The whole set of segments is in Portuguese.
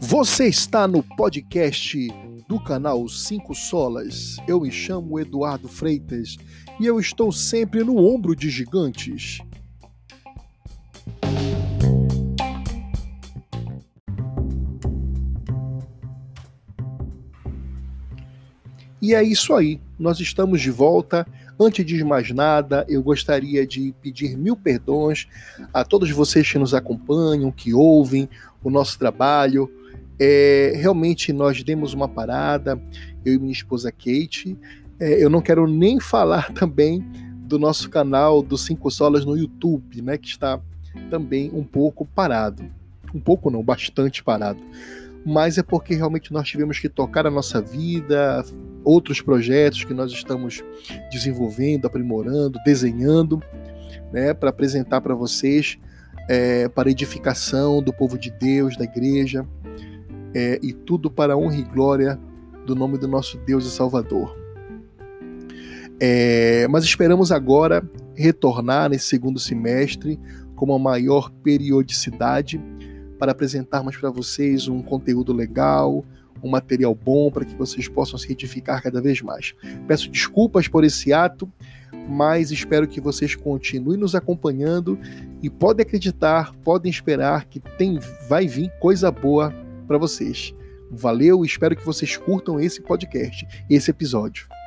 Você está no podcast do canal 5 Solas. Eu me chamo Eduardo Freitas e eu estou sempre no ombro de gigantes. E é isso aí, nós estamos de volta. Antes de mais nada, eu gostaria de pedir mil perdões a todos vocês que nos acompanham, que ouvem o nosso trabalho, é, realmente nós demos uma parada, eu e minha esposa Kate. É, eu não quero nem falar também do nosso canal dos Cinco Solas no YouTube, né, que está também um pouco parado. Um pouco não, bastante parado. Mas é porque realmente nós tivemos que tocar a nossa vida, outros projetos que nós estamos desenvolvendo, aprimorando, desenhando, né, para apresentar para vocês, é, para edificação do povo de Deus, da igreja é, e tudo para a honra e glória do nome do nosso Deus e Salvador. É, mas esperamos agora retornar nesse segundo semestre com uma maior periodicidade para apresentarmos para vocês um conteúdo legal, um material bom para que vocês possam se edificar cada vez mais. Peço desculpas por esse ato, mas espero que vocês continuem nos acompanhando e podem acreditar, podem esperar que tem, vai vir coisa boa para vocês. Valeu, espero que vocês curtam esse podcast, esse episódio.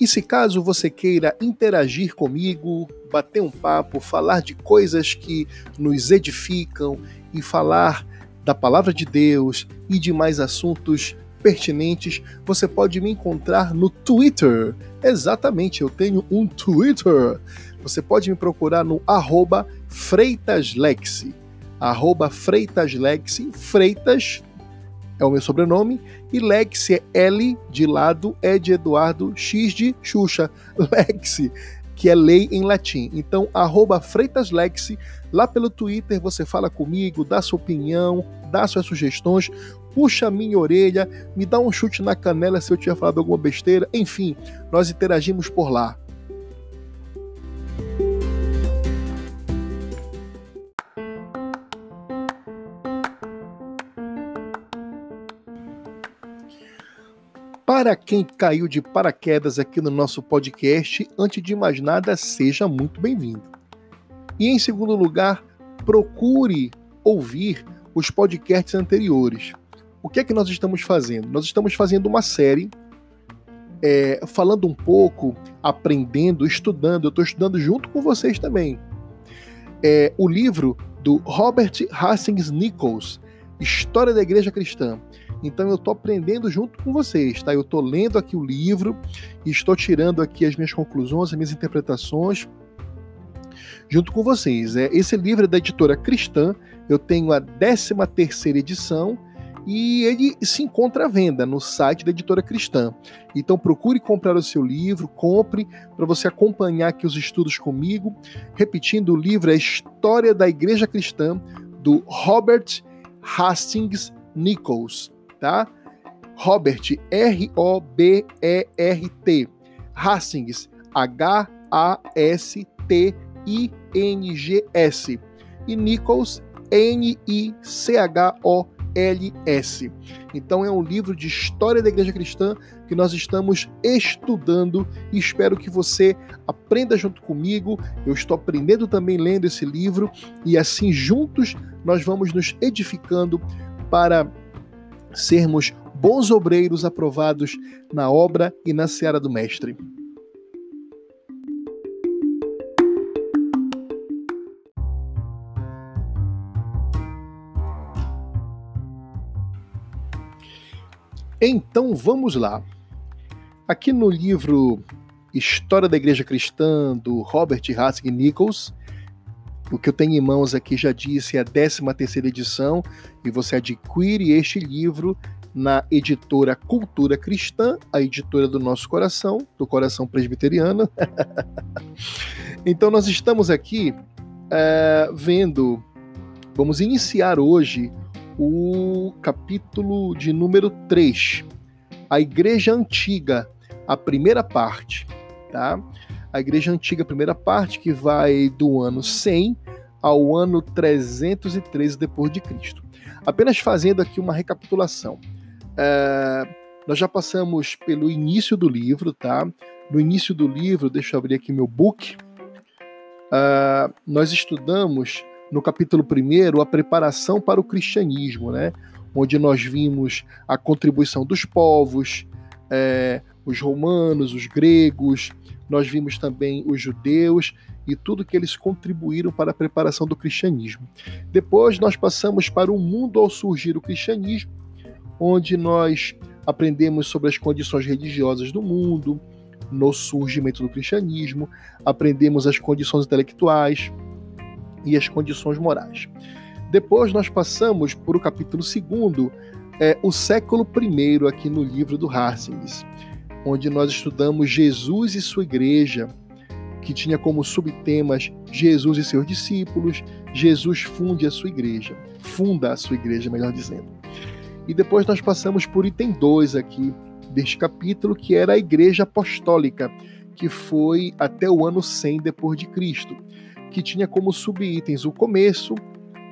E se caso você queira interagir comigo, bater um papo, falar de coisas que nos edificam e falar da palavra de Deus e de mais assuntos pertinentes, você pode me encontrar no Twitter. Exatamente, eu tenho um Twitter. Você pode me procurar no. Arroba FreitasLexi. Freitas é o meu sobrenome. E Lexi é L de lado, E de Eduardo, X de Xuxa. Lexi que é lei em latim. Então, FreitasLexi, lá pelo Twitter você fala comigo, dá sua opinião, dá suas sugestões, puxa a minha orelha, me dá um chute na canela se eu tiver falado alguma besteira, enfim, nós interagimos por lá. Para quem caiu de paraquedas aqui no nosso podcast, antes de mais nada, seja muito bem-vindo. E em segundo lugar, procure ouvir os podcasts anteriores. O que é que nós estamos fazendo? Nós estamos fazendo uma série é, falando um pouco, aprendendo, estudando. Eu estou estudando junto com vocês também. É, o livro do Robert Hastings Nichols, História da Igreja Cristã. Então eu estou aprendendo junto com vocês, tá? Eu estou lendo aqui o livro e estou tirando aqui as minhas conclusões, as minhas interpretações junto com vocês. É, esse livro é da editora Cristã, eu tenho a 13 terceira edição e ele se encontra à venda no site da editora Cristã. Então procure comprar o seu livro, compre para você acompanhar aqui os estudos comigo. Repetindo, o livro é História da Igreja Cristã, do Robert Hastings Nichols tá? Robert, R-O-B-E-R-T. Hastings, H-A-S-T-I-N-G-S. E Nichols, N-I-C-H-O-L-S. Então é um livro de história da igreja cristã que nós estamos estudando e espero que você aprenda junto comigo. Eu estou aprendendo também lendo esse livro e assim juntos nós vamos nos edificando para sermos bons obreiros aprovados na obra e na seara do Mestre. Então vamos lá. Aqui no livro História da Igreja Cristã, do Robert Haskell Nichols, o que eu tenho em mãos aqui já disse é a 13 terceira edição e você adquire este livro na editora Cultura Cristã, a editora do nosso coração, do coração presbiteriano. então nós estamos aqui é, vendo, vamos iniciar hoje o capítulo de número 3, a Igreja Antiga, a primeira parte, tá? A Igreja Antiga, a primeira parte, que vai do ano 100 ao ano 313 depois de Cristo. Apenas fazendo aqui uma recapitulação. É, nós já passamos pelo início do livro, tá? No início do livro, deixa eu abrir aqui meu book. Uh, nós estudamos no capítulo 1 a preparação para o cristianismo, né? onde nós vimos a contribuição dos povos, é, os romanos, os gregos, nós vimos também os judeus e tudo que eles contribuíram para a preparação do cristianismo. Depois nós passamos para o mundo ao surgir o cristianismo, onde nós aprendemos sobre as condições religiosas do mundo, no surgimento do cristianismo, aprendemos as condições intelectuais e as condições morais. Depois nós passamos por o capítulo 2, é, o século I, aqui no livro do Harsings, onde nós estudamos Jesus e sua igreja, que tinha como subtemas Jesus e seus discípulos, Jesus funde a sua igreja, funda a sua igreja, melhor dizendo. E depois nós passamos por item 2 aqui deste capítulo, que era a igreja apostólica, que foi até o ano 100 depois de Cristo, que tinha como subitens o começo,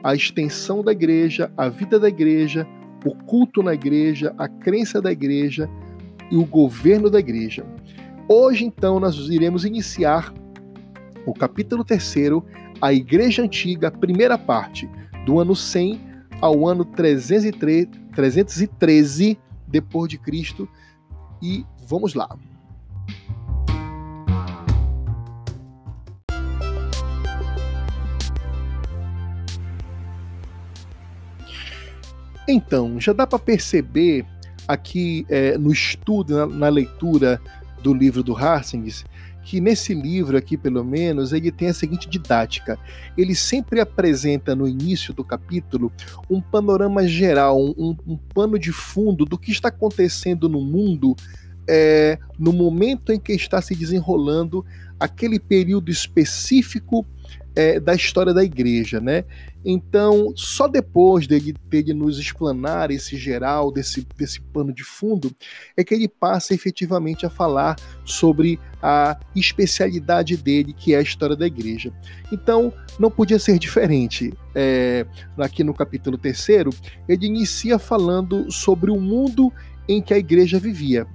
a extensão da igreja, a vida da igreja, o culto na igreja, a crença da igreja e o governo da igreja. Hoje, então, nós iremos iniciar o capítulo 3, a Igreja Antiga, primeira parte, do ano 100 ao ano 303, 313 depois de Cristo. E vamos lá. Então, já dá para perceber aqui é, no estudo, na, na, leitura do livro do Harsings, que nesse livro aqui, pelo menos, ele tem a seguinte didática. Ele sempre apresenta no início do capítulo um panorama geral, um, um pano de fundo do que está acontecendo no mundo é, no momento em que está se desenrolando aquele período específico é, da história da igreja, né? Então, só depois dele, dele nos explanar esse geral, desse, desse pano de fundo, é que ele passa efetivamente a falar sobre a especialidade dele, que é a história da igreja. Então, não podia ser diferente. É, aqui no capítulo 3, ele inicia falando sobre o mundo em que a igreja vivia.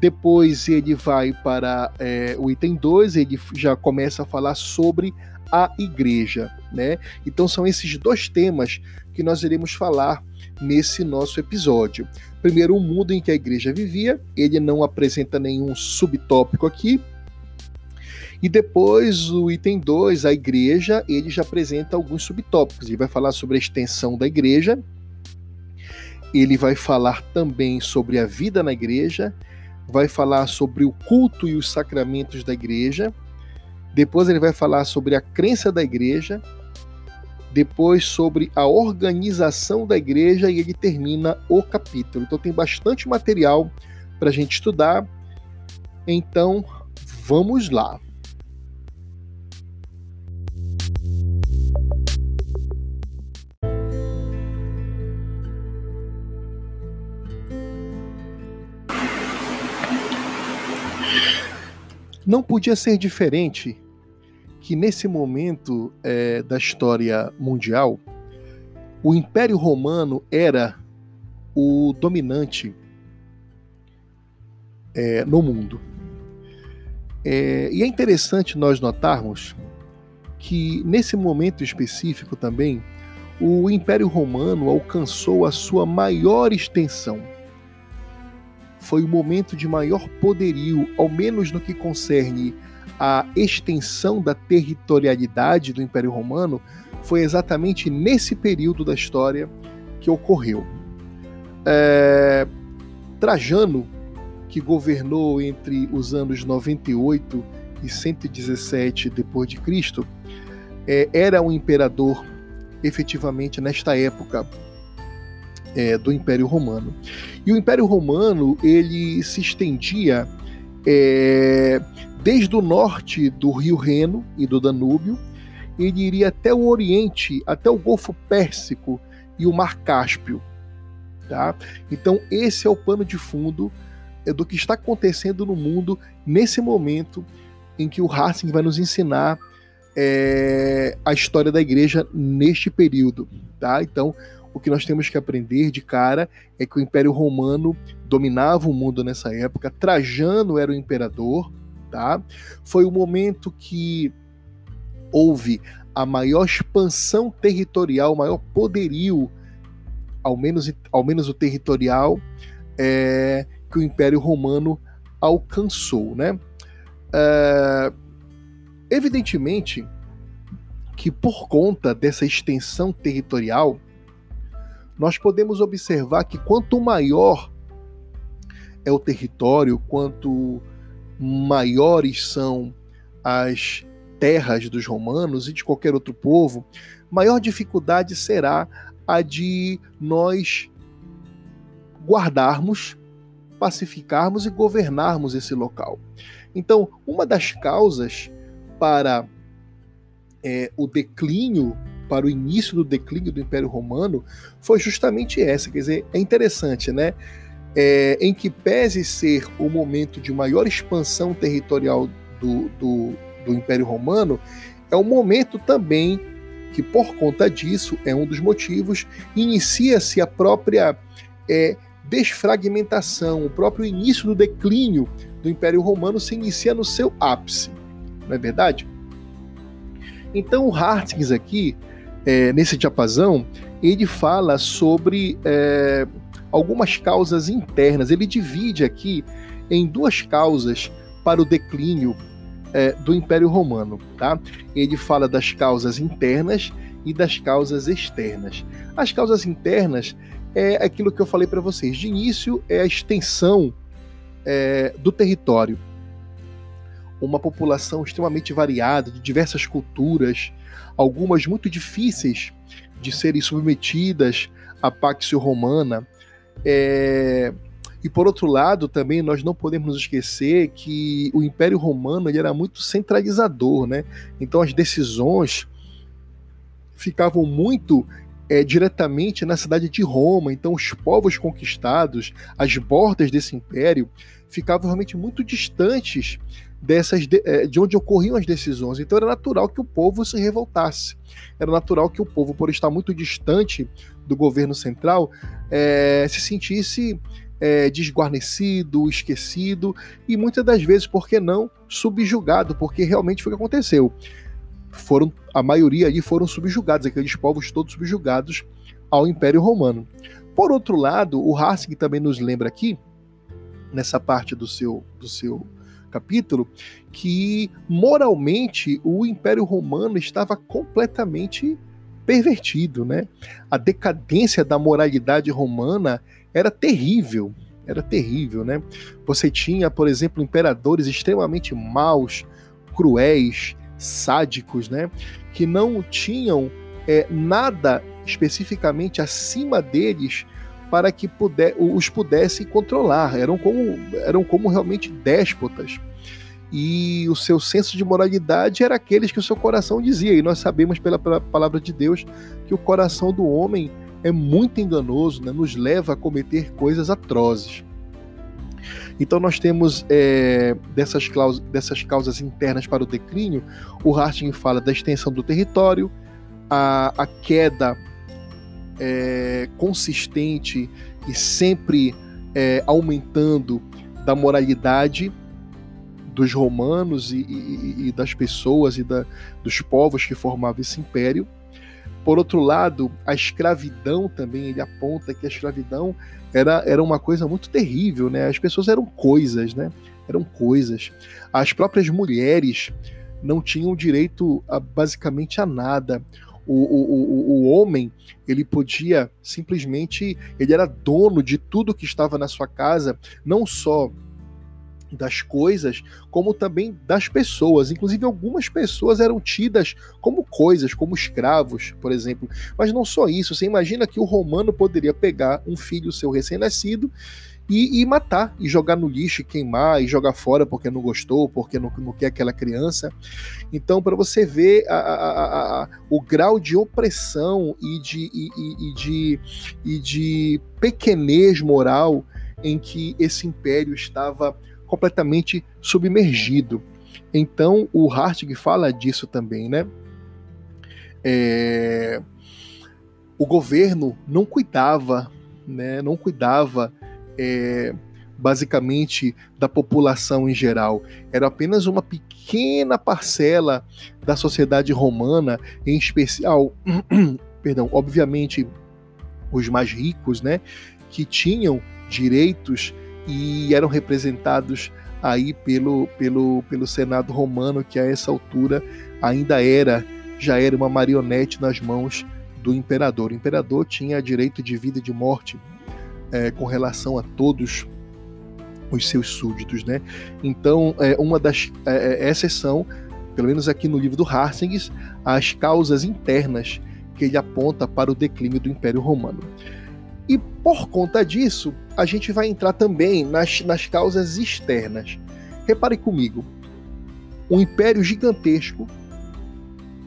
Depois ele vai para é, o item 2, ele já começa a falar sobre a igreja, né? Então são esses dois temas que nós iremos falar nesse nosso episódio. Primeiro, o mundo em que a igreja vivia, ele não apresenta nenhum subtópico aqui. E depois, o item 2, a igreja, ele já apresenta alguns subtópicos. Ele vai falar sobre a extensão da igreja, ele vai falar também sobre a vida na igreja, vai falar sobre o culto e os sacramentos da igreja, depois ele vai falar sobre a crença da igreja, depois sobre a organização da igreja e ele termina o capítulo. Então tem bastante material para a gente estudar. Então vamos lá. Não podia ser diferente que nesse momento é, da história mundial, o Império Romano era o dominante é, no mundo. É, e é interessante nós notarmos que nesse momento específico também, o Império Romano alcançou a sua maior extensão foi o momento de maior poderio, ao menos no que concerne a extensão da territorialidade do Império Romano, foi exatamente nesse período da história que ocorreu. É... Trajano, que governou entre os anos 98 e 117 depois de Cristo, é, era um imperador efetivamente nesta época é, do Império Romano. E o Império Romano ele se estendia é, desde o norte do Rio Reno e do Danúbio, ele iria até o Oriente, até o Golfo Pérsico, e o Mar Cáspio. Tá? Então, esse é o pano de fundo é, do que está acontecendo no mundo nesse momento em que o Racing vai nos ensinar é, a história da igreja neste período. Tá? Então, o que nós temos que aprender de cara é que o Império Romano dominava o mundo nessa época, Trajano era o imperador, tá? Foi o momento que houve a maior expansão territorial, o maior poderio, ao menos, ao menos o territorial, é, que o Império Romano alcançou, né? É, evidentemente que por conta dessa extensão territorial, nós podemos observar que quanto maior é o território, quanto maiores são as terras dos romanos e de qualquer outro povo, maior dificuldade será a de nós guardarmos, pacificarmos e governarmos esse local. Então, uma das causas para é, o declínio, para o início do declínio do Império Romano, foi justamente essa. Quer dizer, é interessante, né? É, em que pese ser o momento de maior expansão territorial do, do, do Império Romano, é o momento também que, por conta disso, é um dos motivos, inicia-se a própria é, desfragmentação, o próprio início do declínio do Império Romano se inicia no seu ápice, não é verdade? Então o Hartings aqui, é, nesse diapasão, ele fala sobre é, algumas causas internas. Ele divide aqui em duas causas para o declínio é, do Império Romano. Tá? Ele fala das causas internas e das causas externas. As causas internas é aquilo que eu falei para vocês. De início, é a extensão é, do território uma população extremamente variada, de diversas culturas, algumas muito difíceis de serem submetidas à Paxio Romana. É... E por outro lado, também nós não podemos esquecer que o Império Romano ele era muito centralizador, né? Então as decisões ficavam muito é, diretamente na cidade de Roma. Então os povos conquistados, as bordas desse império, ficavam realmente muito distantes dessas de, é, de onde ocorriam as decisões. Então era natural que o povo se revoltasse. Era natural que o povo, por estar muito distante do governo central, é, se sentisse é, desguarnecido, esquecido e muitas das vezes, por que não, subjugado, porque realmente foi o que aconteceu. Foram, a maioria ali foram subjugados, aqueles povos todos subjugados ao Império Romano. Por outro lado, o Harsing também nos lembra aqui, nessa parte do seu, do seu capítulo, que moralmente o Império Romano estava completamente pervertido, né? A decadência da moralidade romana era terrível, era terrível, né? Você tinha, por exemplo, imperadores extremamente maus, cruéis, sádicos, né? Que não tinham é, nada especificamente acima deles para que puder, os pudesse controlar. Eram como, eram como realmente déspotas. E o seu senso de moralidade era aqueles que o seu coração dizia. E nós sabemos pela, palavra de Deus que o coração do homem é muito enganoso, né? nos leva a cometer coisas atrozes. Então nós temos é, dessas, dessas causas internas para o declínio, o Harting fala da extensão do território, a, a queda é, consistente e sempre é, aumentando da moralidade dos romanos e, e, e das pessoas e da, dos povos que formavam esse império. Por outro lado, a escravidão também, ele aponta que a escravidão era, era uma coisa muito terrível, né? As pessoas eram coisas, né? Eram coisas. As próprias mulheres não tinham direito a, basicamente a nada o, o, o, homem ele podia simplesmente ele era dono de tudo que estava na sua casa, não só das coisas, como também das pessoas. Inclusive, algumas pessoas eram tidas como coisas, como escravos, por exemplo. Mas não só isso. Você imagina que o romano poderia pegar um filho seu recém-nascido e, e, matar, e jogar no lixo, e queimar, e jogar fora porque não gostou, porque não, não quer aquela criança. Então, para você ver a, a, a, o grau de opressão e de, e, e, de, e de pequenez moral em que esse império estava completamente submergido. Então, o Hartig fala disso também, né? É... O governo não cuidava, né? Não cuidava é, basicamente da população em geral. Era apenas uma pequena parcela da sociedade romana, em especial, perdão, obviamente os mais ricos, né, que tinham direitos e eram representados aí pelo, pelo, pelo Senado romano, que a essa altura ainda era, já era uma marionete nas mãos do imperador. O imperador tinha direito de vida e de morte é, com relação a todos os seus súditos, né? Então, é, uma das é, é, essas são, pelo menos aqui no livro do Harsings, as causas internas que ele aponta para o declínio do Império Romano. E por conta disso, a gente vai entrar também nas, nas causas externas. Repare comigo, um império gigantesco,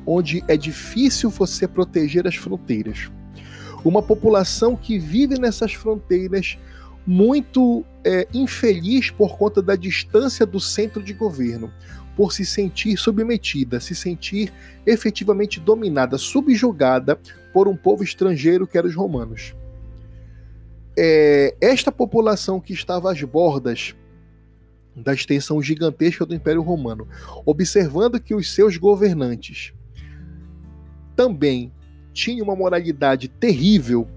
onde é difícil você proteger as fronteiras uma população que vive nessas fronteiras muito é, infeliz por conta da distância do centro de governo, por se sentir submetida, se sentir efetivamente dominada, subjugada por um povo estrangeiro que era os romanos. É, esta população que estava às bordas da extensão gigantesca do Império Romano, observando que os seus governantes também tinham uma moralidade terrível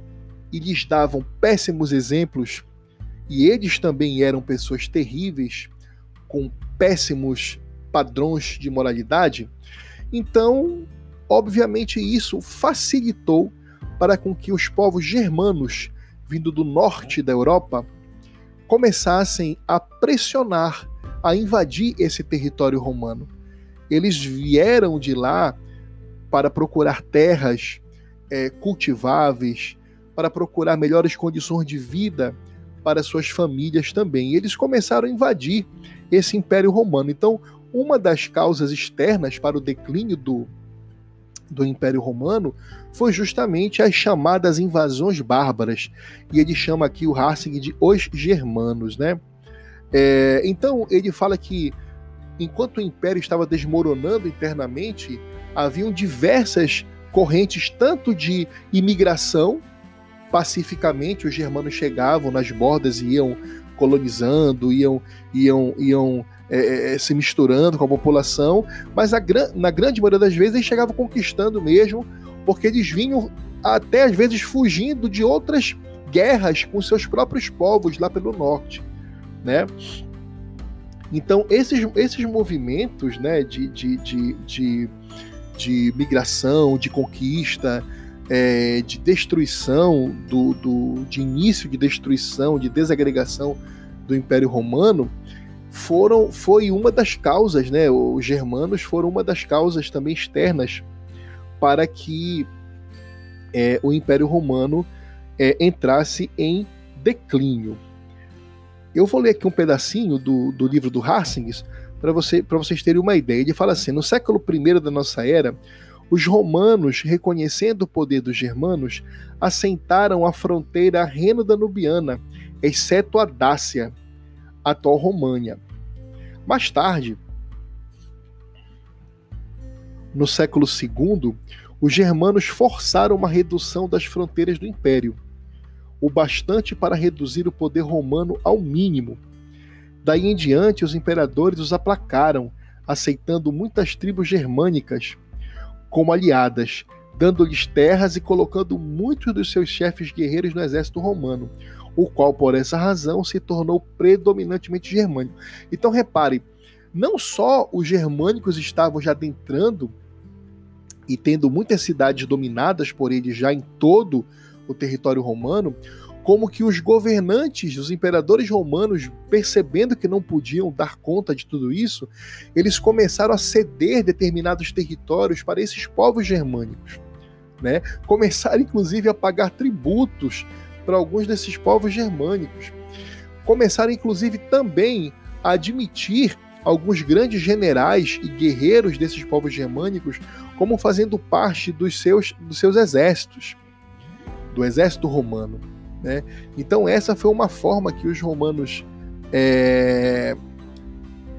e lhes davam péssimos exemplos, e eles também eram pessoas terríveis, com péssimos padrões de moralidade, então, obviamente, isso facilitou para com que os povos germanos, vindo do norte da Europa, começassem a pressionar, a invadir esse território romano. Eles vieram de lá para procurar terras é, cultiváveis, para procurar melhores condições de vida para suas famílias também. E eles começaram a invadir esse Império Romano. Então, uma das causas externas para o declínio do, do Império Romano foi justamente as chamadas invasões bárbaras. E ele chama aqui o Harsing de os germanos, né? É, então, ele fala que enquanto o Império estava desmoronando internamente, haviam diversas correntes tanto de imigração, pacificamente os germanos chegavam nas bordas e iam colonizando, iam, iam, iam é, é, é se misturando com a população, mas a, na grande maioria das vezes eles chegavam conquistando mesmo, porque eles vinham até às vezes fugindo de outras guerras com seus próprios povos lá pelo norte, né? Então esses, esses movimentos, né, de, de, de, de de migração, de conquista, é, de destruição, do, do, de início de destruição, de desagregação do Império Romano, foram foi uma das causas, né? Os germanos foram uma das causas também externas para que é, o Império Romano é, entrasse em declínio. Eu vou ler aqui um pedacinho do, do livro do Harsings para você, vocês terem uma ideia. Ele fala assim: no século I da nossa era, os romanos, reconhecendo o poder dos germanos, assentaram a fronteira reno-danubiana, exceto a Dácia, atual România. Mais tarde, no século II, os germanos forçaram uma redução das fronteiras do império, o bastante para reduzir o poder romano ao mínimo. Daí em diante, os imperadores os aplacaram, aceitando muitas tribos germânicas como aliadas, dando-lhes terras e colocando muitos dos seus chefes guerreiros no exército romano, o qual, por essa razão, se tornou predominantemente germânico. Então, repare, não só os germânicos estavam já adentrando e tendo muitas cidades dominadas por eles já em todo o território romano, como que os governantes, os imperadores romanos, percebendo que não podiam dar conta de tudo isso, eles começaram a ceder determinados territórios para esses povos germânicos. Né? Começaram, inclusive, a pagar tributos para alguns desses povos germânicos. começaram inclusive também a admitir alguns grandes generais e guerreiros desses povos germânicos como fazendo parte dos seus, dos seus exércitos, do exército romano. Né? Então, essa foi uma forma que os romanos é,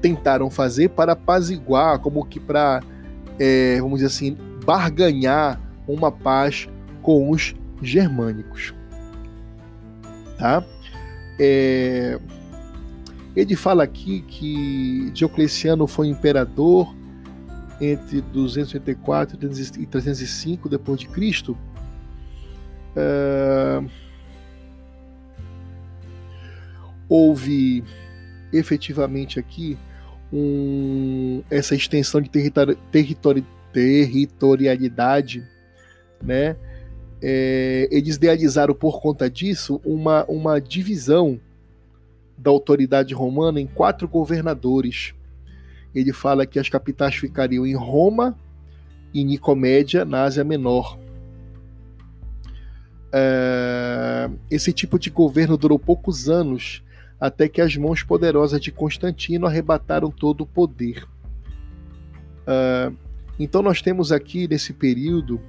tentaram fazer para apaziguar, como que para, é, vamos dizer assim, barganhar uma paz com os germânicos. Tá? É, ele fala aqui que Diocleciano foi imperador entre 284 e 305 depois de Cristo. É, houve efetivamente aqui um, essa extensão de territori, territori, territorialidade, né? É, eles idealizaram por conta disso uma, uma divisão da autoridade romana em quatro governadores. Ele fala que as capitais ficariam em Roma e Nicomédia, na Ásia Menor. É, esse tipo de governo durou poucos anos até que as mãos poderosas de Constantino arrebataram todo o poder. Uh, então nós temos aqui nesse período,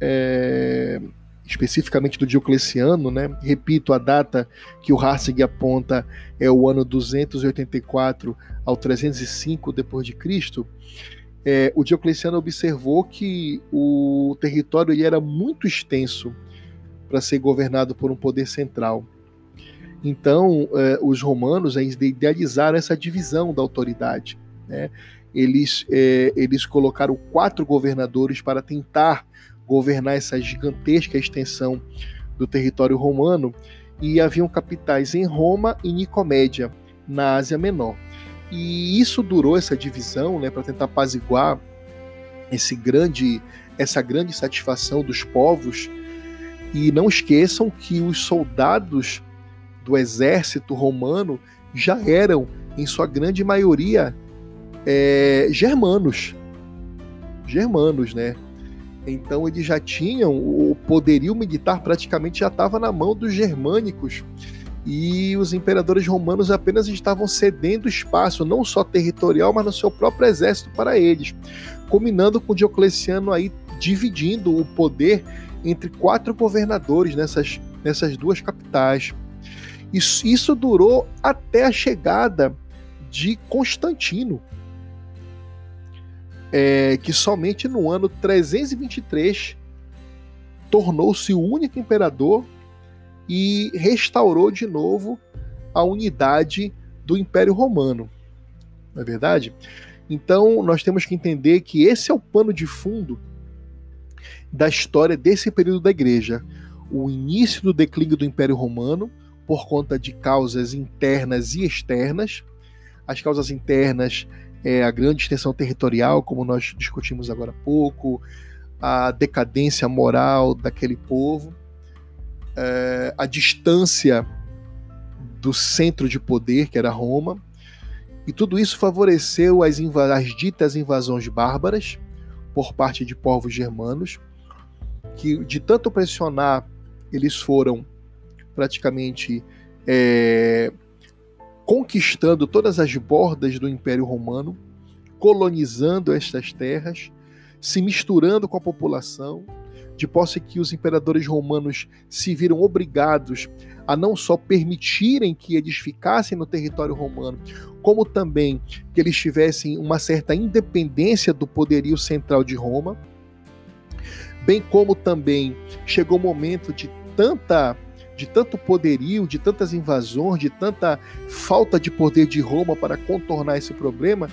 é, especificamente do Diocleciano, né? repito, a data que o Harsig aponta é o ano 284 ao 305 depois de Cristo. É, o Diocleciano observou que o território ele era muito extenso para ser governado por um poder central. Então, eh, os romanos idealizaram essa divisão da autoridade. Né? Eles, eh, eles colocaram quatro governadores para tentar governar essa gigantesca extensão do território romano, e haviam capitais em Roma e Nicomédia, na Ásia Menor. E isso durou essa divisão, né, para tentar apaziguar esse grande, essa grande satisfação dos povos. E não esqueçam que os soldados do exército romano já eram, em sua grande maioria, é, germanos. Germanos, né? Então eles já tinham o poderio militar praticamente já estava na mão dos germânicos e os imperadores romanos apenas estavam cedendo espaço, não só territorial, mas no seu próprio exército para eles, combinando com Diocleciano aí dividindo o poder entre quatro governadores nessas, nessas duas capitais. Isso, isso durou até a chegada de Constantino, é, que somente no ano 323 tornou-se o único imperador e restaurou de novo a unidade do Império Romano. Não é verdade? Então, nós temos que entender que esse é o pano de fundo da história desse período da Igreja. O início do declínio do Império Romano, por conta de causas internas e externas. As causas internas é a grande extensão territorial, como nós discutimos agora há pouco, a decadência moral daquele povo, é, a distância do centro de poder, que era Roma, e tudo isso favoreceu as, as ditas invasões bárbaras por parte de povos germanos, que de tanto pressionar, eles foram praticamente é, conquistando todas as bordas do Império Romano, colonizando estas terras, se misturando com a população, de posse que os imperadores romanos se viram obrigados a não só permitirem que eles ficassem no território romano, como também que eles tivessem uma certa independência do poderio central de Roma, bem como também chegou o momento de tanta de tanto poderio, de tantas invasões, de tanta falta de poder de Roma para contornar esse problema,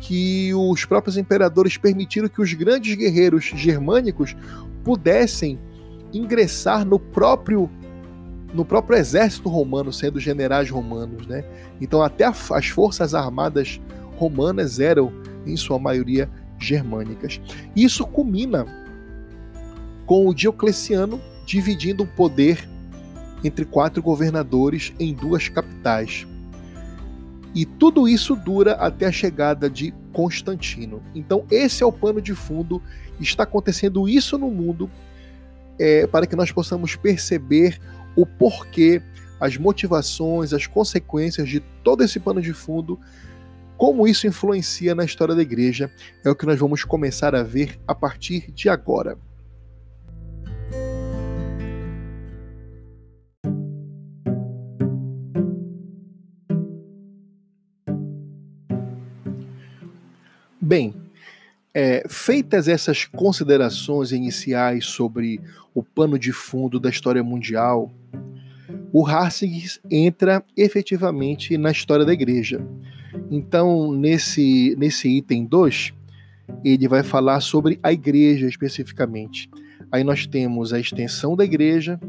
que os próprios imperadores permitiram que os grandes guerreiros germânicos pudessem ingressar no próprio no próprio exército romano, sendo generais romanos, né? Então até as forças armadas romanas eram em sua maioria germânicas. Isso culmina com o Diocleciano dividindo o poder entre quatro governadores em duas capitais. E tudo isso dura até a chegada de Constantino. Então, esse é o pano de fundo. Está acontecendo isso no mundo é, para que nós possamos perceber o porquê as motivações, as consequências de todo esse pano de fundo, como isso influencia na história da igreja, é o que nós vamos começar a ver a partir de agora. Bem, é, feitas essas considerações iniciais sobre o pano de fundo da história mundial, o Hartz entra efetivamente na história da igreja. Então, nesse, nesse item 2, ele vai falar sobre a igreja especificamente. Aí nós temos a extensão da igreja,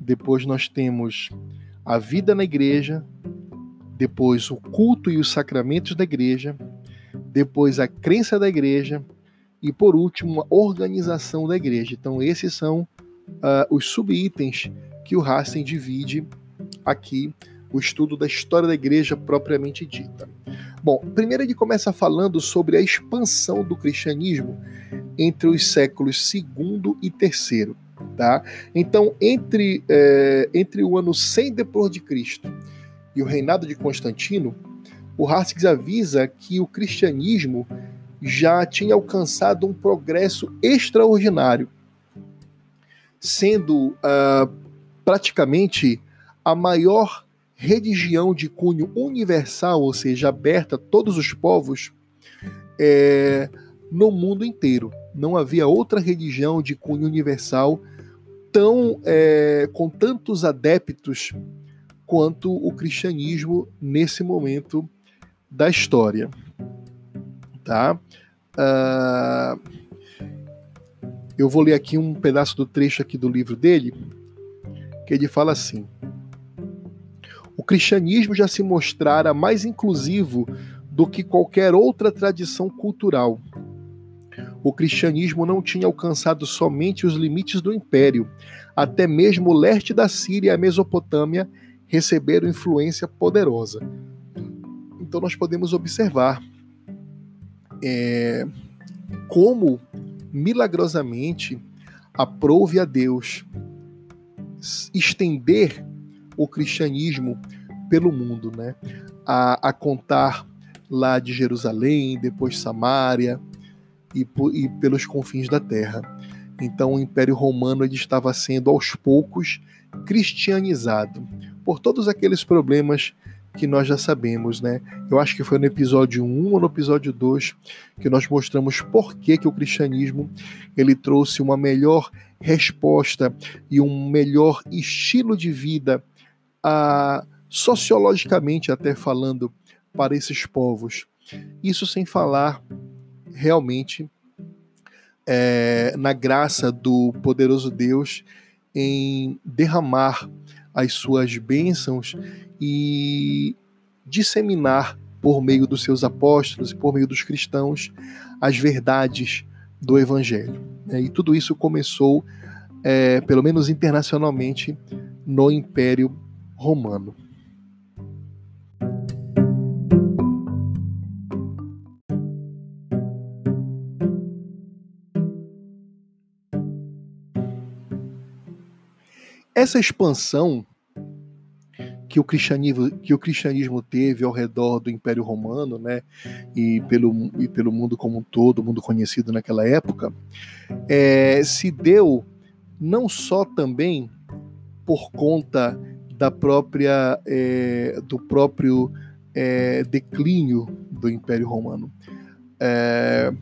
depois nós temos a vida na igreja, depois o culto e os sacramentos da igreja, depois a crença da igreja e por último a organização da igreja. Então esses são uh, os subitens que o Hassen divide aqui o estudo da história da igreja propriamente dita. Bom, primeiro ele começa falando sobre a expansão do cristianismo entre os séculos II e III. Tá? Então, entre, é, entre o ano 100 depois de Cristo e o reinado de Constantino, o Haskins avisa que o cristianismo já tinha alcançado um progresso extraordinário, sendo uh, praticamente a maior religião de cunho universal, ou seja, aberta a todos os povos, é, no mundo inteiro. Não havia outra religião de cunho universal tão é, com tantos adeptos quanto o cristianismo nesse momento da história. Tá? Uh, eu vou ler aqui um pedaço do trecho aqui do livro dele, que ele fala assim: O cristianismo já se mostrara mais inclusivo do que qualquer outra tradição cultural. O cristianismo não tinha alcançado somente os limites do império, até mesmo o leste da Síria e a Mesopotâmia receberam influência poderosa. Então nós podemos observar é, como milagrosamente aprove a Deus estender o cristianismo pelo mundo, né? A, a contar lá de Jerusalém, depois Samária e, e pelos confins da terra. Então o Império Romano ele estava sendo aos poucos cristianizado por todos aqueles problemas que nós já sabemos, né? Eu acho que foi no episódio 1 ou no episódio 2 que nós mostramos por que, que o cristianismo ele trouxe uma melhor resposta e um melhor estilo de vida, a, sociologicamente até falando, para esses povos. Isso sem falar realmente é, na graça do poderoso Deus em derramar as suas bênçãos e disseminar por meio dos seus apóstolos e por meio dos cristãos as verdades do Evangelho. Né? E tudo isso começou, é, pelo menos internacionalmente, no Império Romano. Essa expansão que o cristianismo que o cristianismo teve ao redor do Império Romano, né, e pelo, e pelo mundo como um todo, mundo conhecido naquela época, é, se deu não só também por conta da própria é, do próprio é, declínio do Império Romano, é,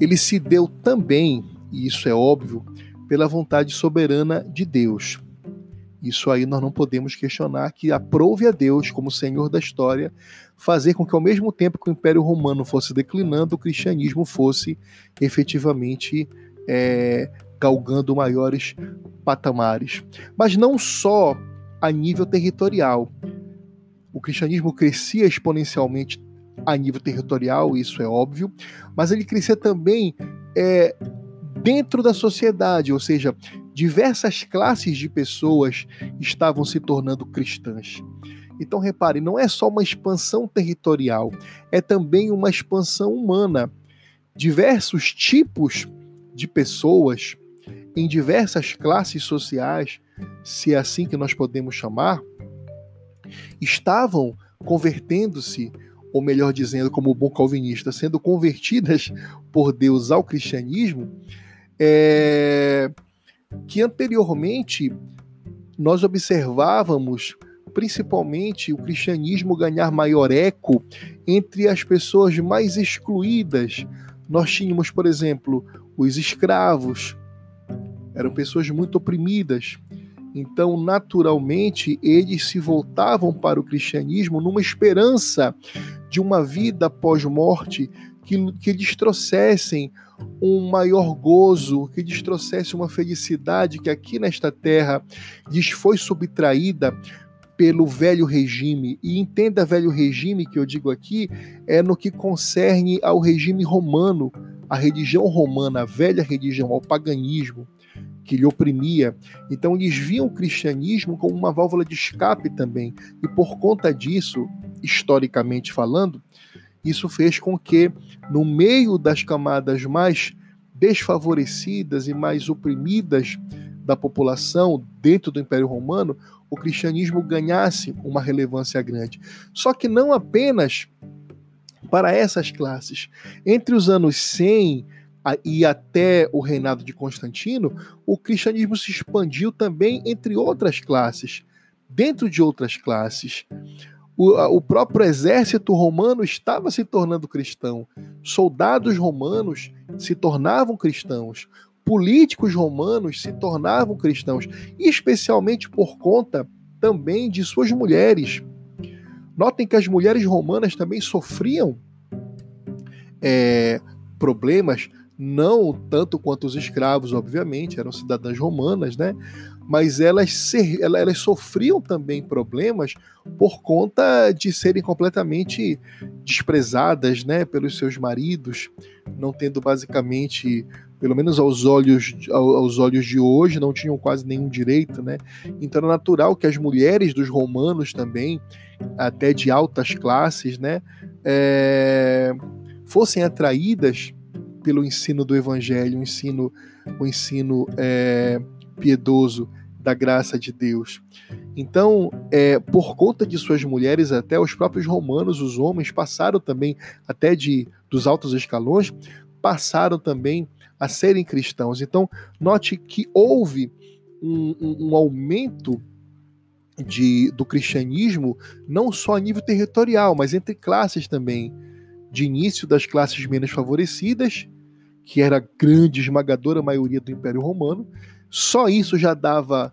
ele se deu também, e isso é óbvio, pela vontade soberana de Deus. Isso aí nós não podemos questionar que aprove a Deus, como Senhor da história, fazer com que ao mesmo tempo que o Império Romano fosse declinando, o cristianismo fosse efetivamente é, galgando maiores patamares. Mas não só a nível territorial. O cristianismo crescia exponencialmente a nível territorial, isso é óbvio, mas ele crescia também é, dentro da sociedade, ou seja, diversas classes de pessoas estavam se tornando cristãs. Então, repare, não é só uma expansão territorial, é também uma expansão humana. Diversos tipos de pessoas em diversas classes sociais se é assim que nós podemos chamar, estavam convertendo-se, ou melhor dizendo, como bom calvinista, sendo convertidas por Deus ao cristianismo, é, que anteriormente nós observávamos principalmente o cristianismo ganhar maior eco entre as pessoas mais excluídas. Nós tínhamos, por exemplo, os escravos, eram pessoas muito oprimidas. Então, naturalmente, eles se voltavam para o cristianismo numa esperança de uma vida pós-morte que, que lhes trouxessem um maior gozo, que lhes trouxesse uma felicidade que aqui nesta terra lhes foi subtraída pelo velho regime. E entenda velho regime que eu digo aqui é no que concerne ao regime romano, a religião romana, a velha religião, ao paganismo que lhe oprimia. Então eles viam o cristianismo como uma válvula de escape também. E por conta disso, historicamente falando, isso fez com que, no meio das camadas mais desfavorecidas e mais oprimidas da população dentro do Império Romano, o cristianismo ganhasse uma relevância grande. Só que não apenas para essas classes. Entre os anos 100 e até o reinado de Constantino, o cristianismo se expandiu também entre outras classes, dentro de outras classes. O, o, próprio exército romano estava se tornando cristão, soldados romanos se tornavam cristãos, políticos romanos se tornavam cristãos, especialmente por conta também de suas mulheres. Notem que as mulheres romanas também sofriam é, problemas não tanto quanto os escravos, obviamente, eram cidadãs romanas, né? Mas elas, ser, elas sofriam também problemas por conta de serem completamente desprezadas, né, pelos seus maridos, não tendo basicamente, pelo menos aos olhos, aos olhos de hoje, não tinham quase nenhum direito, né? Então era natural que as mulheres dos romanos também, até de altas classes, né, é, fossem atraídas pelo ensino do Evangelho, o ensino, o ensino é, piedoso da graça de Deus. Então, é, por conta de suas mulheres, até os próprios romanos, os homens, passaram também, até de dos altos escalões, passaram também a serem cristãos. Então, note que houve um, um, um aumento de, do cristianismo, não só a nível territorial, mas entre classes também. De início das classes menos favorecidas que era a grande, esmagadora maioria do Império Romano. Só isso já dava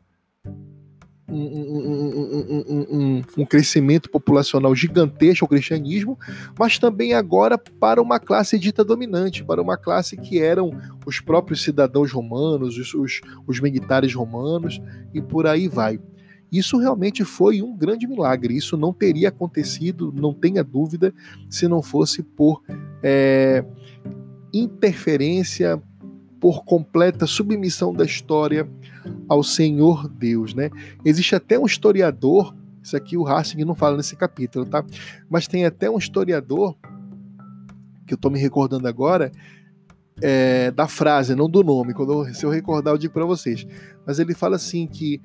um, um, um, um, crescimento populacional gigantesco ao cristianismo, mas também agora para uma classe dita dominante, para uma classe que eram os próprios cidadãos romanos, os, os, os militares romanos, e por aí vai. Isso realmente foi um grande milagre. Isso não teria acontecido, não tenha dúvida, se não fosse por é, interferência, por completa submissão da história ao Senhor Deus, né? Existe até um historiador, isso aqui o Racing não fala nesse capítulo, tá? Mas tem até um historiador que eu estou me recordando agora é, da frase, não do nome. Quando eu, se eu recordar, eu digo para vocês. Mas ele fala assim que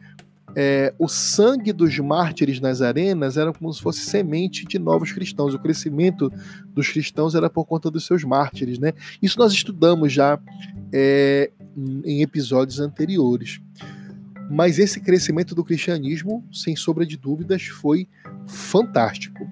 é, o sangue dos mártires nas arenas era como se fosse semente de novos cristãos. O crescimento dos cristãos era por conta dos seus mártires, né? Isso nós estudamos já é, em episódios anteriores. Mas esse crescimento do cristianismo, sem sombra de dúvidas, foi fantástico.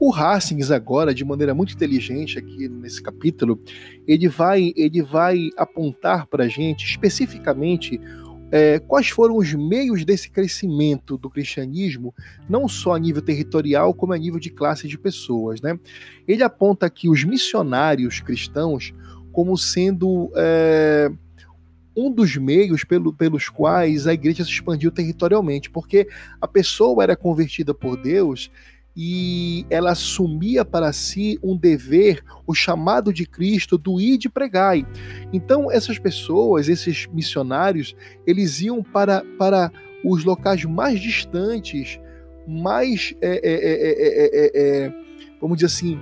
O Hastings agora, de maneira muito inteligente aqui nesse capítulo, ele vai, ele vai apontar para a gente especificamente é, quais foram os meios desse crescimento do cristianismo, não só a nível territorial, como a nível de classe de pessoas. Né? Ele aponta aqui os missionários cristãos como sendo é, um dos meios pelo, pelos quais a igreja se expandiu territorialmente, porque a pessoa era convertida por Deus e ela assumia para si um dever, o chamado de Cristo do ir de pregai. Então essas pessoas, esses missionários, eles iam para, para os locais mais distantes, mais, é, é, é, vamos dizer assim,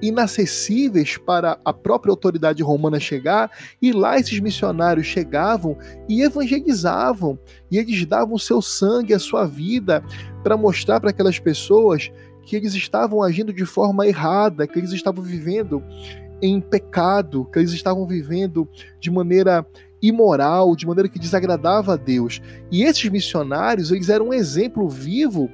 inacessíveis para a própria autoridade romana chegar, e lá esses missionários chegavam e evangelizavam, e eles davam o seu sangue, a sua vida, para mostrar para aquelas pessoas que eles estavam agindo de forma errada, que eles estavam vivendo em pecado, que eles estavam vivendo de maneira imoral, de maneira que desagradava a Deus. E esses missionários, eles eram um exemplo vivo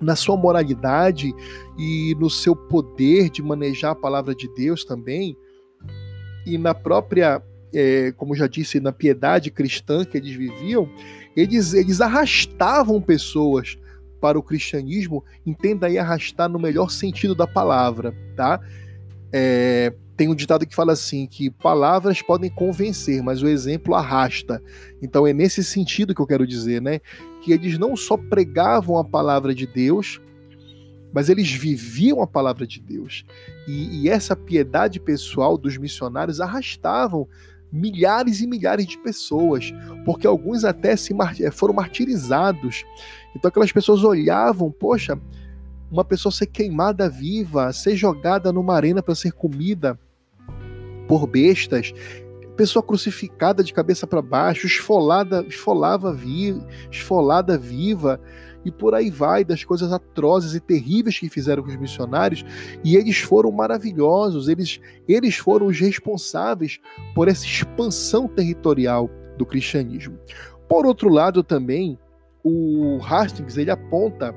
na sua moralidade e no seu poder de manejar a palavra de Deus também, e na própria, é, como já disse, na piedade cristã que eles viviam, eles, eles arrastavam pessoas para o cristianismo, entenda aí arrastar no melhor sentido da palavra, tá? É, tem um ditado que fala assim que palavras podem convencer, mas o exemplo arrasta. Então é nesse sentido que eu quero dizer, né? Que eles não só pregavam a palavra de Deus, mas eles viviam a palavra de Deus. E, e essa piedade pessoal dos missionários arrastavam milhares e milhares de pessoas, porque alguns até se foram martirizados. Então aquelas pessoas olhavam, poxa, uma pessoa ser queimada viva, ser jogada numa arena para ser comida por bestas, pessoa crucificada de cabeça para baixo, esfolada, esfolava vi, esfolada viva, e por aí vai, das coisas atrozes e terríveis que fizeram com os missionários, e eles foram maravilhosos, eles, eles foram os responsáveis por essa expansão territorial do cristianismo. Por outro lado, também, o Hastings ele aponta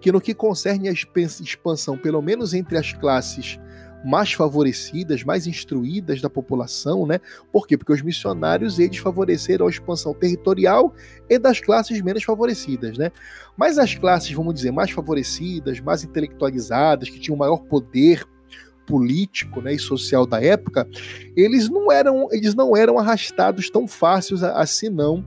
que no que concerne a expansão, pelo menos entre as classes mais favorecidas, mais instruídas da população, né? Por quê? Porque os missionários eles favoreceram a expansão territorial e das classes menos favorecidas, né? Mas as classes, vamos dizer, mais favorecidas, mais intelectualizadas, que tinham maior poder político, né, e social da época, eles não eram, eles não eram arrastados tão fáceis assim não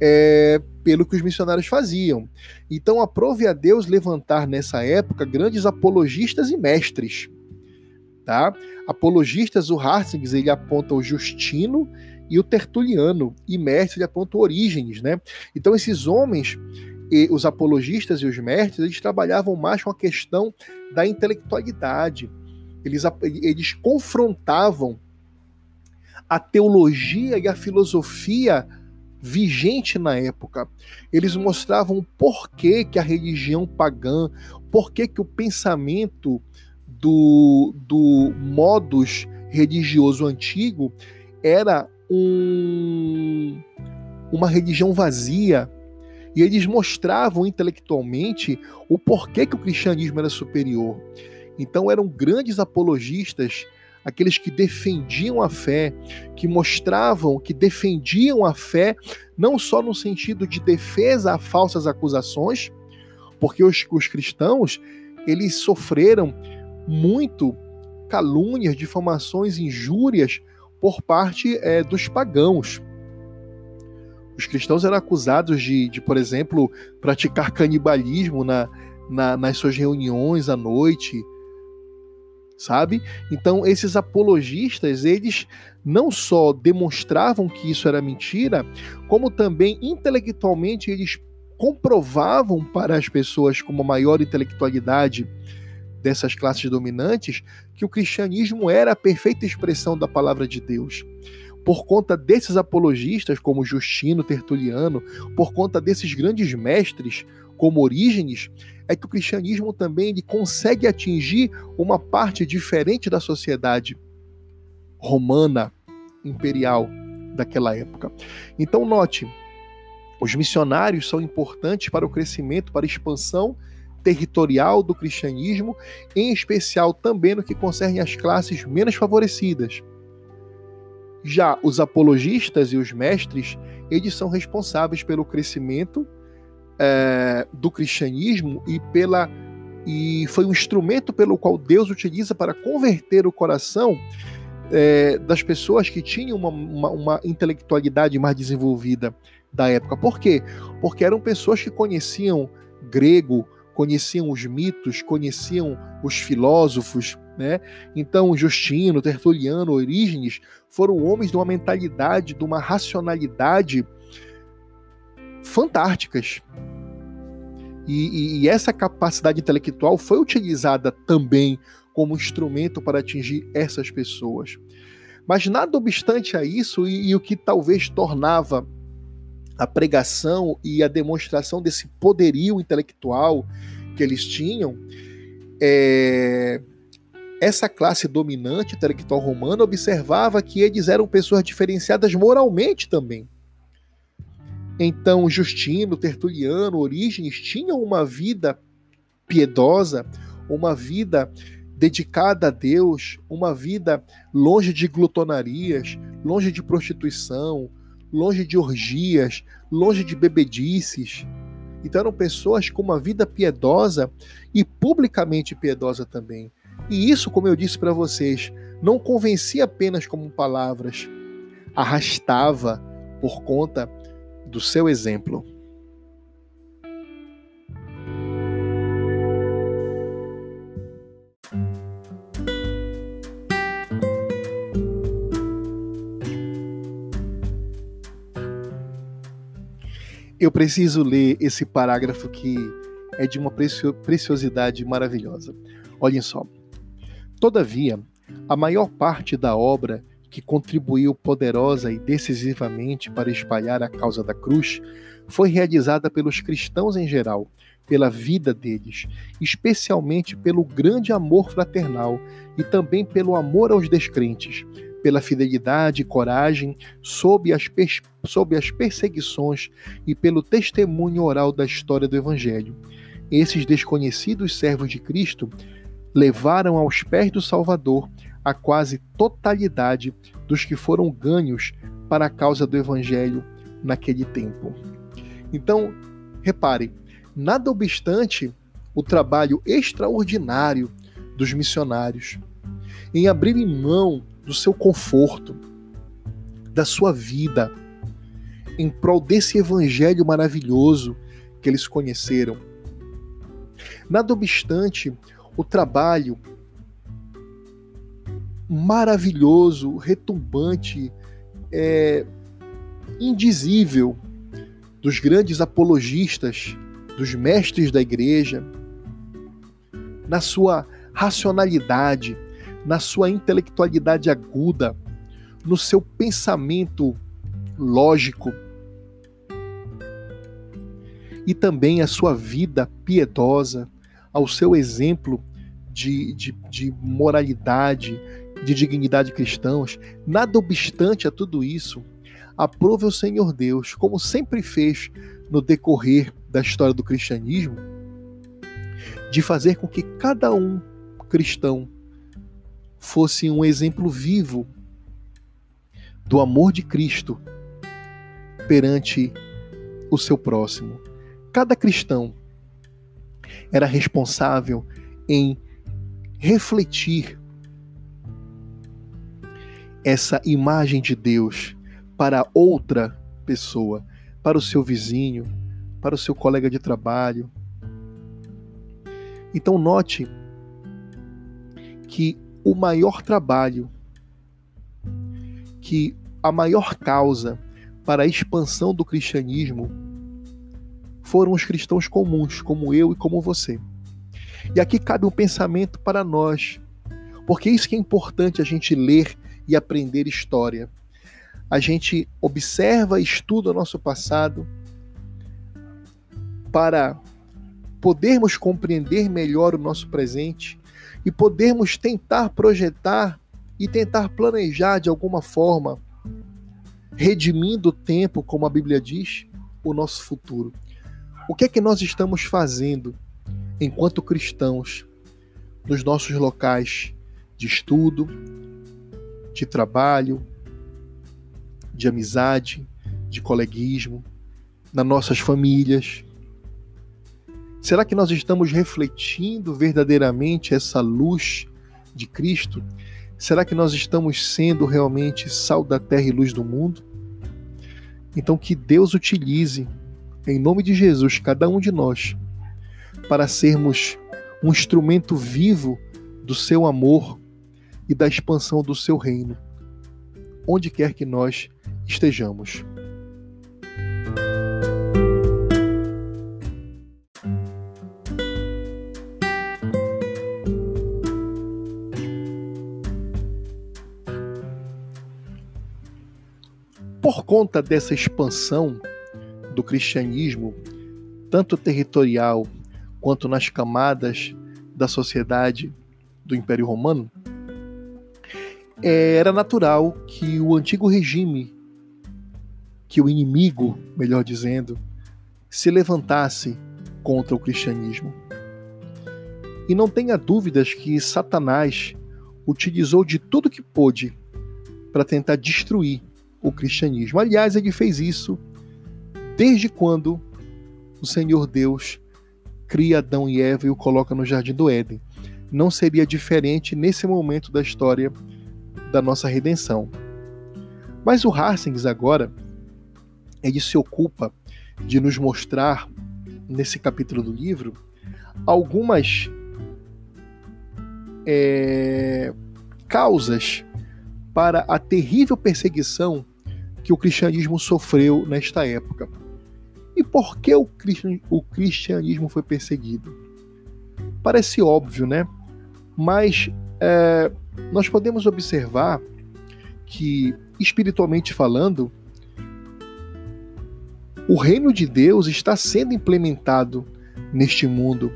é, pelo que os missionários faziam. Então, aprove a Deus levantar nessa época grandes apologistas e mestres. Tá? Apologistas, o Harsings, ele aponta o Justino e o Tertuliano, e mestres ele aponta o Orígenes. Né? Então, esses homens, e os apologistas e os mestres, eles trabalhavam mais com a questão da intelectualidade. Eles, eles confrontavam a teologia e a filosofia vigente na época. Eles mostravam o porquê que a religião pagã, porquê que o pensamento do, do modus religioso antigo era um, uma religião vazia. E eles mostravam intelectualmente o porquê que o cristianismo era superior. Então eram grandes apologistas aqueles que defendiam a fé, que mostravam que defendiam a fé, não só no sentido de defesa a falsas acusações, porque os, os cristãos eles sofreram muito calúnias, difamações, injúrias por parte é, dos pagãos. Os cristãos eram acusados de, de por exemplo, praticar canibalismo na, na, nas suas reuniões à noite, sabe? Então esses apologistas, eles não só demonstravam que isso era mentira, como também intelectualmente eles comprovavam para as pessoas com uma maior intelectualidade dessas classes dominantes que o cristianismo era a perfeita expressão da palavra de Deus. Por conta desses apologistas, como Justino, Tertuliano, por conta desses grandes mestres, como Orígenes, é que o cristianismo também ele consegue atingir uma parte diferente da sociedade romana imperial daquela época. Então note, os missionários são importantes para o crescimento, para a expansão territorial do cristianismo, em especial também no que concerne às classes menos favorecidas. Já os apologistas e os mestres, eles são responsáveis pelo crescimento é, do cristianismo e pela e foi um instrumento pelo qual Deus utiliza para converter o coração é, das pessoas que tinham uma, uma, uma, intelectualidade mais desenvolvida da época. Por quê? Porque eram pessoas que conheciam grego, conheciam os mitos, conheciam os filósofos, né? Então, Justino, Tertuliano, Orígenes foram homens de uma mentalidade, de uma racionalidade fantásticas. E, e, e, essa capacidade intelectual foi utilizada também como instrumento para atingir essas pessoas. Mas nada obstante a isso, e, e o que talvez tornava a pregação e a demonstração desse poderio intelectual que eles tinham, é, essa classe dominante intelectual romana observava que eles eram pessoas diferenciadas moralmente também. Então, Justino, Tertuliano, Orígenes tinham uma vida piedosa, uma vida dedicada a Deus, uma vida longe de glutonarias, longe de prostituição, longe de orgias, longe de bebedices. Então eram pessoas com uma vida piedosa e publicamente piedosa também. E isso, como eu disse para vocês, não convencia apenas como palavras, arrastava por conta do seu exemplo. Eu preciso ler esse parágrafo que é de uma preciosidade maravilhosa. Olhem só. Todavia, a maior parte da obra que contribuiu poderosa e decisivamente para espalhar a causa da cruz foi realizada pelos cristãos em geral, pela vida deles, especialmente pelo grande amor fraternal e também pelo amor aos descrentes, pela fidelidade e coragem sob as, sob as perseguições e pelo testemunho oral da história do Evangelho. Esses desconhecidos servos de Cristo levaram aos pés do Salvador a quase totalidade dos que foram ganhos para a causa do Evangelho naquele tempo. Então, repare, nada obstante o trabalho extraordinário dos missionários em abrirem mão do seu conforto, da sua vida, em prol desse evangelho maravilhoso que eles conheceram. Nada obstante, o trabalho maravilhoso, retumbante, é, indizível dos grandes apologistas, dos mestres da igreja, na sua racionalidade, na sua intelectualidade aguda, no seu pensamento lógico e também a sua vida piedosa, ao seu exemplo de, de, de moralidade, de dignidade cristãos. Nada obstante a tudo isso, aprove o Senhor Deus, como sempre fez no decorrer da história do cristianismo, de fazer com que cada um cristão fosse um exemplo vivo do amor de Cristo perante o seu próximo. Cada cristão era responsável em refletir essa imagem de Deus para outra pessoa, para o seu vizinho, para o seu colega de trabalho. Então, note que o maior trabalho, que a maior causa para a expansão do cristianismo foram os cristãos comuns, como eu e como você. E aqui cabe um pensamento para nós, porque isso que é importante a gente ler e aprender história. A gente observa e estuda o nosso passado para podermos compreender melhor o nosso presente e podermos tentar projetar e tentar planejar de alguma forma, redimindo o tempo, como a Bíblia diz, o nosso futuro. O que é que nós estamos fazendo enquanto cristãos nos nossos locais de estudo, de trabalho, de amizade, de coleguismo, nas nossas famílias, Será que nós estamos refletindo verdadeiramente essa luz de Cristo? Será que nós estamos sendo realmente sal da terra e luz do mundo? Então, que Deus utilize, em nome de Jesus, cada um de nós, para sermos um instrumento vivo do seu amor e da expansão do seu reino, onde quer que nós estejamos. Conta dessa expansão do cristianismo, tanto territorial quanto nas camadas da sociedade do Império Romano, era natural que o antigo regime, que o inimigo, melhor dizendo, se levantasse contra o cristianismo. E não tenha dúvidas que Satanás utilizou de tudo que pôde para tentar destruir o cristianismo. Aliás, ele fez isso desde quando o Senhor Deus cria Adão e Eva e o coloca no jardim do Éden. Não seria diferente nesse momento da história da nossa redenção. Mas o Harsings agora ele se ocupa de nos mostrar nesse capítulo do livro algumas é, causas para a terrível perseguição que o cristianismo sofreu nesta época. E por que o, cristianismo foi perseguido? Parece óbvio, né? Mas é, nós podemos observar que, espiritualmente falando, o reino de Deus está sendo implementado neste mundo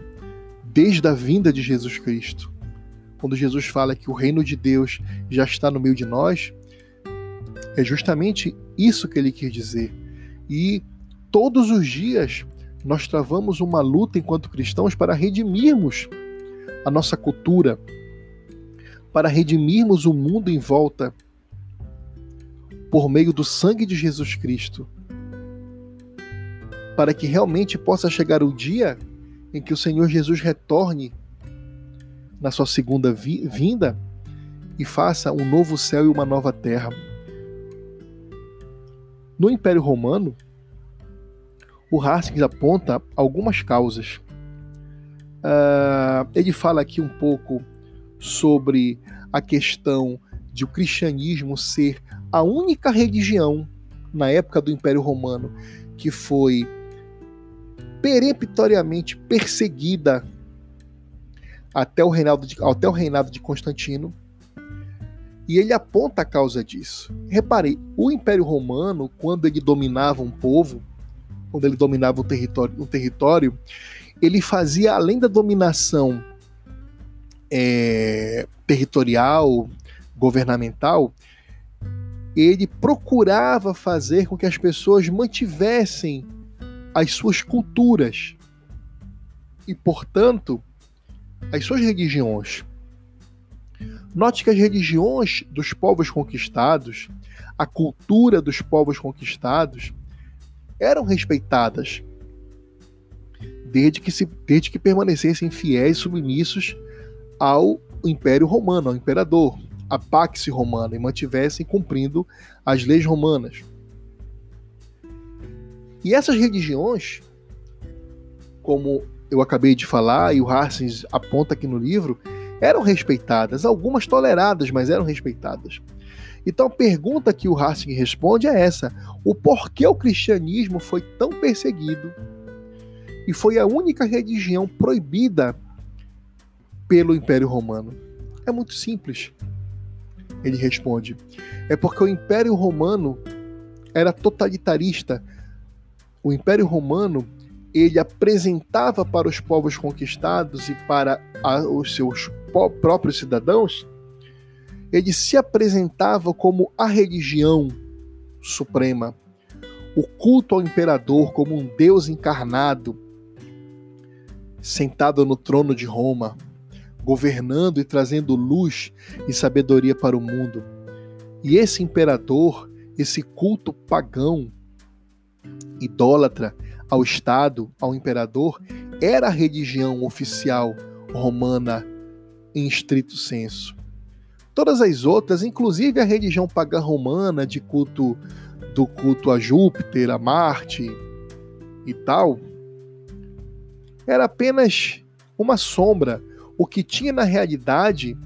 desde a vinda de Jesus Cristo. Quando Jesus fala que o reino de Deus já está no meio de nós, é justamente isso que ele quer dizer. E todos os dias nós travamos uma luta enquanto cristãos para redimirmos a nossa cultura, para redimirmos o mundo em volta por meio do sangue de Jesus Cristo, para que realmente possa chegar o dia em que o Senhor Jesus retorne na sua segunda vinda e faça um novo céu e uma nova terra. No Império Romano, o Haskins aponta algumas causas. Uh, ele fala aqui um pouco sobre a questão de o cristianismo ser a única religião na época do Império Romano que foi peremptoriamente perseguida até o reinado de, até o reinado de Constantino. E ele aponta a causa disso. Reparei, o Império Romano, quando ele dominava um povo, quando ele dominava um território, um território ele fazia, além da dominação é, territorial, governamental, ele procurava fazer com que as pessoas mantivessem as suas culturas e, portanto, as suas religiões. Note que as religiões dos povos conquistados, a cultura dos povos conquistados, eram respeitadas desde que, se, desde que permanecessem fiéis e submissos ao Império Romano, ao imperador, a Pax Romana, e mantivessem cumprindo as leis romanas. E essas religiões, como eu acabei de falar, e o Harsens aponta aqui no livro, eram respeitadas, algumas toleradas, mas eram respeitadas. Então a pergunta que o Harsens responde é essa: o porquê o cristianismo foi tão perseguido e foi a única religião proibida pelo Império Romano? É muito simples. Ele responde: é porque o Império Romano era totalitarista. O Império Romano ele apresentava para os povos conquistados e para a, os seus próprios cidadãos, ele se apresentava como a religião suprema, o culto ao imperador como um Deus encarnado, sentado no trono de Roma, governando e trazendo luz e sabedoria para o mundo. E esse imperador, esse culto pagão, idólatra ao Estado, ao imperador, era a religião oficial romana em estrito senso. Todas as outras, inclusive a religião pagã romana de culto do culto a Júpiter, a Marte e tal, era apenas uma sombra. O que tinha na realidade,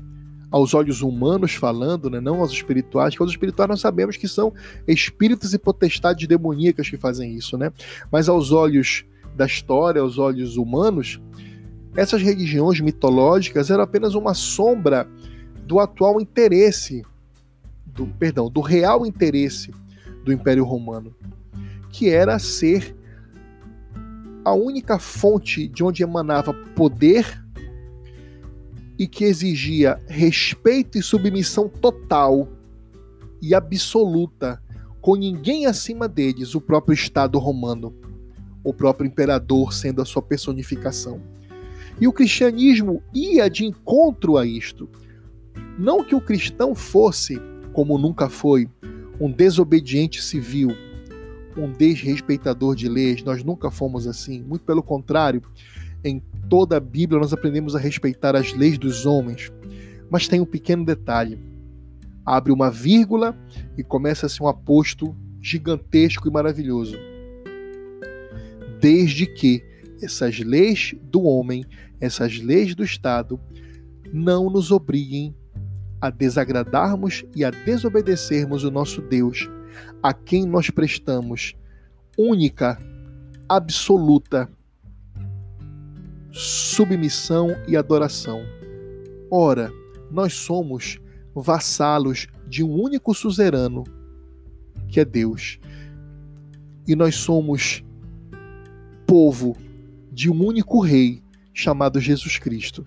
aos olhos humanos falando, né, não aos espirituais, que aos espirituais nós sabemos que são espíritos e potestades demoníacas que fazem isso, né? Mas aos olhos da história, aos olhos humanos, essas religiões mitológicas eram apenas uma sombra do atual interesse, do perdão, do real interesse do Império Romano, que era ser a única fonte de onde emanava poder e que exigia respeito e submissão total e absoluta, com ninguém acima deles, o próprio Estado romano, o próprio imperador sendo a sua personificação. E o cristianismo ia de encontro a isto. Não que o cristão fosse, como nunca foi, um desobediente civil, um desrespeitador de leis, nós nunca fomos assim. Muito pelo contrário, em toda a Bíblia nós aprendemos a respeitar as leis dos homens. Mas tem um pequeno detalhe. Abre uma vírgula e começa-se um aposto gigantesco e maravilhoso. Desde que essas leis do homem, essas leis do Estado, não nos obriguem a desagradarmos e a desobedecermos o nosso Deus, a quem nós prestamos única, absoluta submissão e adoração. Ora, nós somos vassalos de um único suzerano, que é Deus. E nós somos povo de um único rei, chamado Jesus Cristo.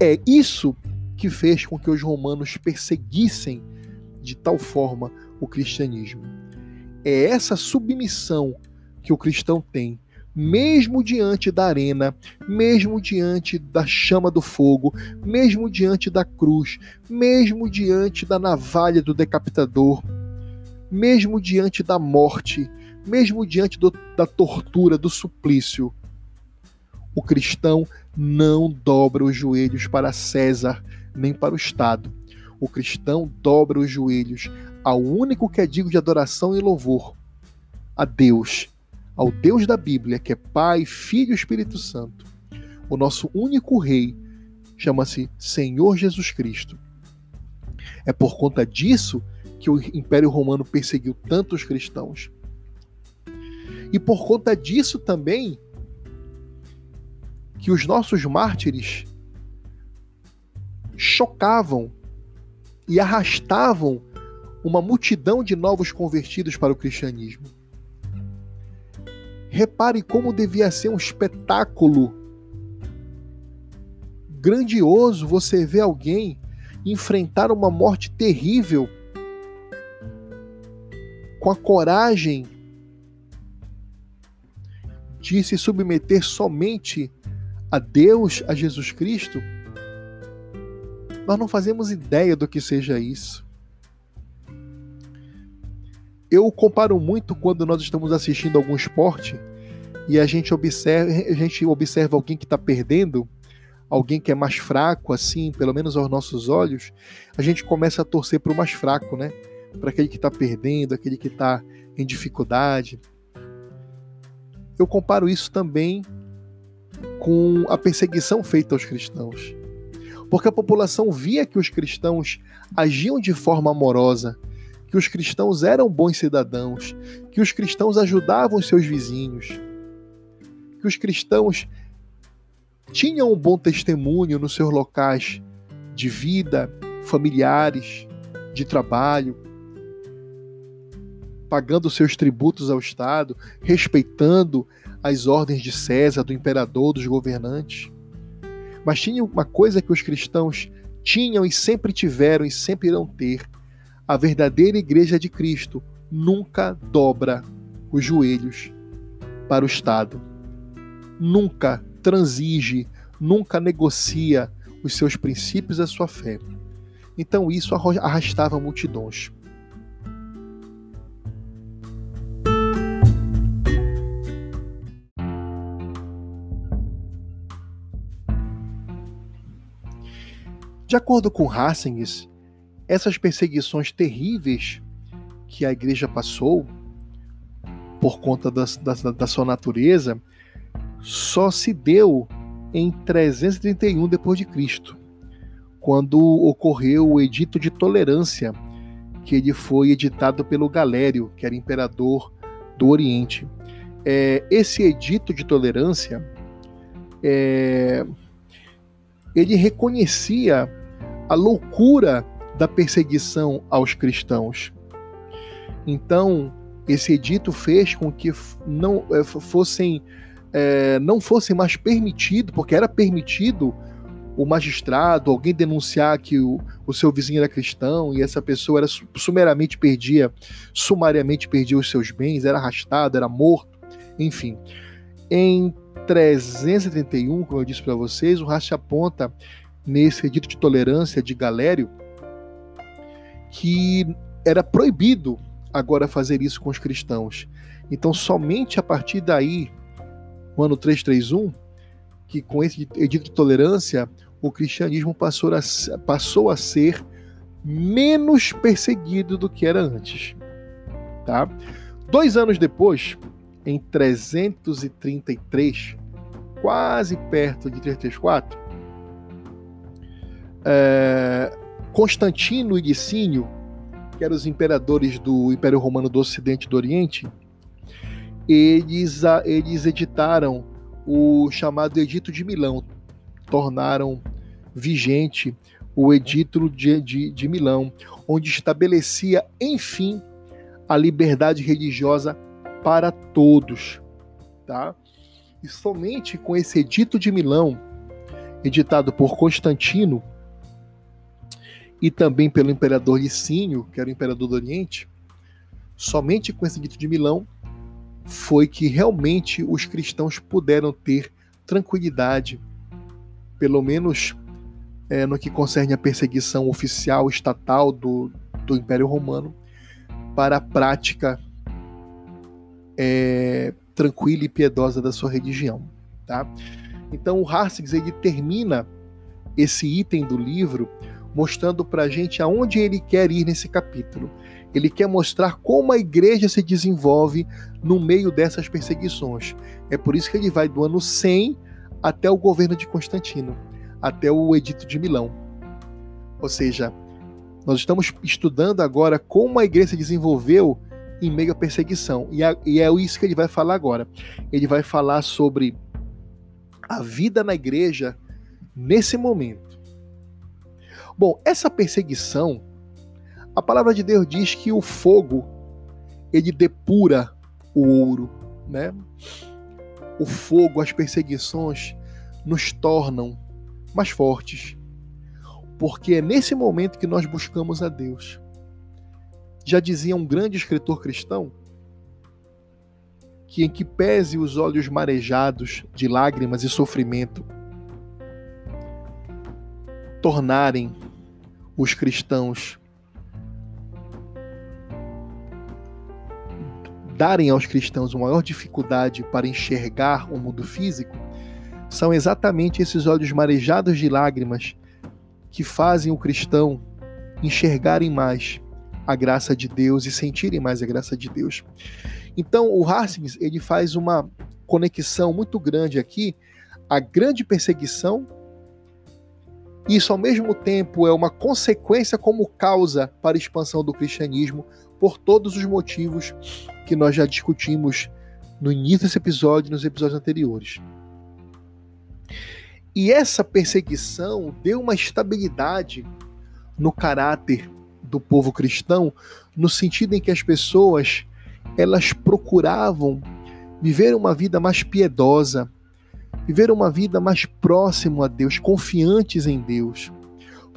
É isso que fez com que os romanos perseguissem de tal forma o cristianismo. É essa submissão que o cristão tem mesmo diante da arena, mesmo diante da chama do fogo, mesmo diante da cruz, mesmo diante da navalha do decapitador, mesmo diante da morte, mesmo diante do, da tortura, do suplício, o cristão não dobra os joelhos para César nem para o Estado. O cristão dobra os joelhos ao único que é digno de adoração e louvor, a Deus ao Deus da Bíblia, que é Pai, Filho e Espírito Santo. O nosso único Rei chama-se Senhor Jesus Cristo. É por conta disso que o Império Romano perseguiu tantos cristãos. E por conta disso também que os nossos mártires chocavam e arrastavam uma multidão de novos convertidos para o cristianismo. Repare como devia ser um espetáculo grandioso você ver alguém enfrentar uma morte terrível com a coragem de se submeter somente a Deus, a Jesus Cristo. Nós não fazemos ideia do que seja isso. Eu comparo muito quando nós estamos assistindo algum esporte e a gente observa, a gente observa alguém que está perdendo, alguém que é mais fraco, assim, pelo menos aos nossos olhos, a gente começa a torcer para o mais fraco, né? Para aquele que está perdendo, aquele que está em dificuldade. Eu comparo isso também com a perseguição feita aos cristãos. Porque a população via que os cristãos agiam de forma amorosa, que os cristãos eram bons cidadãos, que os cristãos ajudavam seus vizinhos, que os cristãos tinham um bom testemunho nos seus locais de vida, familiares, de trabalho, pagando seus tributos ao Estado, respeitando as ordens de César, do imperador, dos governantes. Mas tinha uma coisa que os cristãos tinham e sempre tiveram e sempre irão ter, a verdadeira igreja de Cristo nunca dobra os joelhos para o Estado. Nunca transige, nunca negocia os seus princípios e a sua fé. Então isso arrastava multidões. De acordo com Hassings, essas perseguições terríveis que a igreja passou por conta da, da, da sua natureza só se deu em 331 depois de Cristo, quando ocorreu o Edito de Tolerância, que ele foi editado pelo Galério, que era imperador do Oriente. É, esse Edito de Tolerância é, ele reconhecia a loucura da perseguição aos cristãos. Então, esse edito fez com que não é, fossem é, não fosse mais permitido, porque era permitido o magistrado, alguém denunciar que o, o seu vizinho era cristão e essa pessoa era sumeramente perdia, sumariamente perdia os seus bens, era arrastado, era morto, enfim. Em 331, como eu disse para vocês, o Racha aponta nesse edito de tolerância de Galério que era proibido agora fazer isso com os cristãos. Então, somente a partir daí, no ano 331, que com esse edito de tolerância, o cristianismo passou a, passou a ser menos perseguido do que era antes. Tá? Dois anos depois, em 333, quase perto de 334, é, Constantino e Licínio, que eram os imperadores do Império Romano do Ocidente e do Oriente, eles, eles editaram o chamado Edito de Milão, tornaram vigente o Edito de, de, de Milão, onde estabelecia, enfim, a liberdade religiosa para todos. Tá? E somente com esse Edito de Milão, editado por Constantino e também pelo imperador Licínio, que era o imperador do Oriente, somente com esse Edito de Milão foi que realmente os cristãos puderam ter tranquilidade pelo menos é, no que concerne a perseguição oficial estatal do, do Império Romano, para a prática é, tranquila e piedosa da sua religião. Tá? Então o Harsigs ele termina esse item do livro mostrando para a gente aonde ele quer ir nesse capítulo. Ele quer mostrar como a igreja se desenvolve no meio dessas perseguições. É por isso que ele vai do ano 100 até o governo de Constantino, até o Edito de Milão. Ou seja, nós estamos estudando agora como a igreja se desenvolveu em meio à perseguição. E, é isso que ele vai falar agora. Ele vai falar sobre a vida na igreja nesse momento. Bom, essa perseguição, a palavra de Deus diz que o fogo ele depura o ouro, né? o fogo, as perseguições nos tornam mais fortes. Porque é nesse momento que nós buscamos a Deus. Já dizia um grande escritor cristão que em que pese os olhos marejados de lágrimas e sofrimento tornarem os cristãos darem aos cristãos uma maior dificuldade para enxergar o mundo físico, são exatamente esses olhos marejados de lágrimas que fazem o cristão enxergarem mais a graça de Deus e sentirem mais a graça de Deus. Então, o Harsings ele faz uma conexão muito grande aqui, a grande perseguição. Isso, ao mesmo tempo, é uma consequência como causa para a expansão do cristianismo, por todos os motivos que nós já discutimos no início desse episódio e nos episódios anteriores. E essa perseguição deu uma estabilidade no caráter do povo cristão, no sentido em que as pessoas elas procuravam viver uma vida mais piedosa, viver uma vida mais próximo a Deus, confiantes em Deus.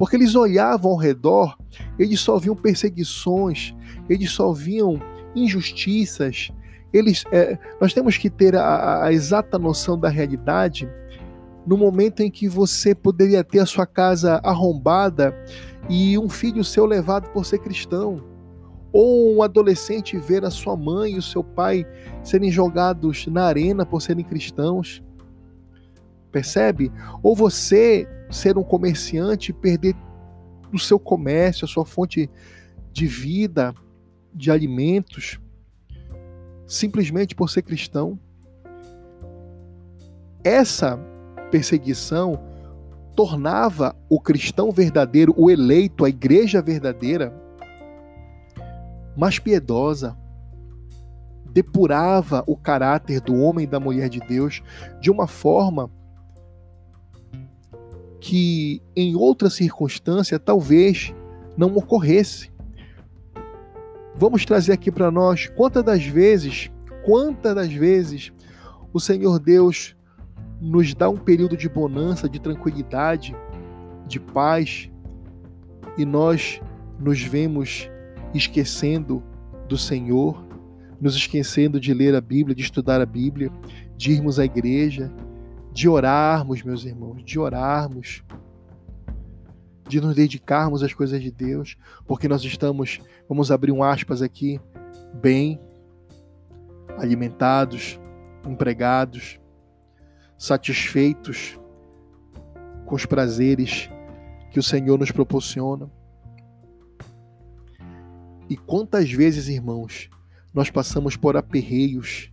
Porque eles olhavam ao redor, eles só viam perseguições, eles só viam injustiças. Eles, é, nós temos que ter a, a exata noção da realidade no momento em que você poderia ter a sua casa arrombada e um filho seu levado por ser cristão, ou um adolescente ver a sua mãe e o seu pai serem jogados na arena por serem cristãos. Percebe? Ou você ser um comerciante perder o seu comércio, a sua fonte de vida, de alimentos, simplesmente por ser cristão. Essa perseguição tornava o cristão verdadeiro, o eleito, a igreja verdadeira, mais piedosa, depurava o caráter do homem e da mulher de Deus de uma forma que em outra circunstância talvez não ocorresse. Vamos trazer aqui para nós quantas das vezes, quantas das vezes o Senhor Deus nos dá um período de bonança, de tranquilidade, de paz, e nós nos vemos esquecendo do Senhor, nos esquecendo de ler a Bíblia, de estudar a Bíblia, de irmos à igreja, de orarmos, meus irmãos, de orarmos, de nos dedicarmos às coisas de Deus, porque nós estamos, vamos abrir um aspas aqui, bem alimentados, empregados, satisfeitos com os prazeres que o Senhor nos proporciona. E quantas vezes, irmãos, nós passamos por aperreios,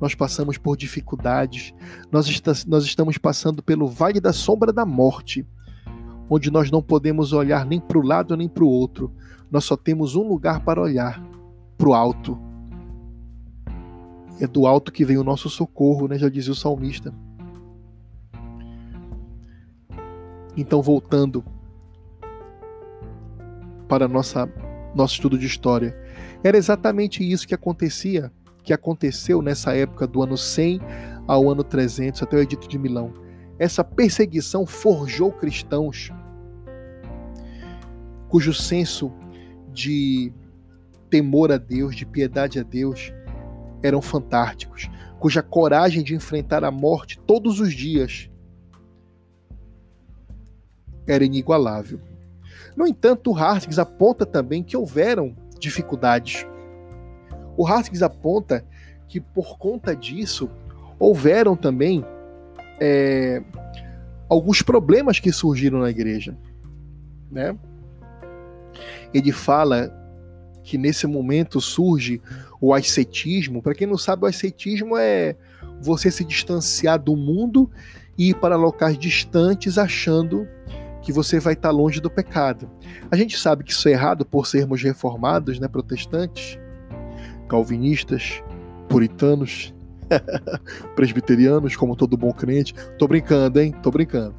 nós passamos por dificuldades, nós, está, nós estamos passando pelo vale da sombra da morte, onde nós não podemos olhar nem para o lado nem para o outro, nós só temos um lugar para olhar para o alto. É do alto que vem o nosso socorro, né? já dizia o salmista. Então, voltando para nossa nosso estudo de história, era exatamente isso que acontecia, que aconteceu nessa época do ano 100 ao ano 300 até o Edito de Milão. Essa perseguição forjou cristãos cujo senso de temor a Deus, de piedade a Deus, eram fantásticos, cuja coragem de enfrentar a morte todos os dias era inigualável. No entanto, Hartings aponta também que houveram dificuldades. O Hartings aponta que por conta disso houveram também é, alguns problemas que surgiram na igreja, né? Ele fala que nesse momento surge o ascetismo. Para quem não sabe, o ascetismo é você se distanciar do mundo e ir para locais distantes achando que você vai estar longe do pecado. A gente sabe que isso é errado por sermos reformados, né, protestantes, calvinistas, puritanos, presbiterianos, como todo bom crente. Tô brincando, hein? Tô brincando.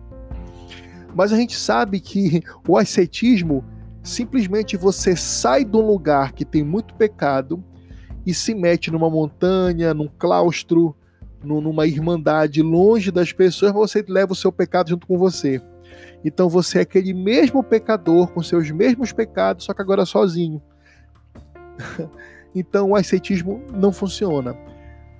Mas a gente sabe que o ascetismo simplesmente você sai de um lugar que tem muito pecado e se mete numa montanha, num claustro, numa irmandade longe das pessoas, você leva o seu pecado junto com você. Então você é aquele mesmo pecador com seus mesmos pecados, só que agora sozinho. então o ascetismo não funciona.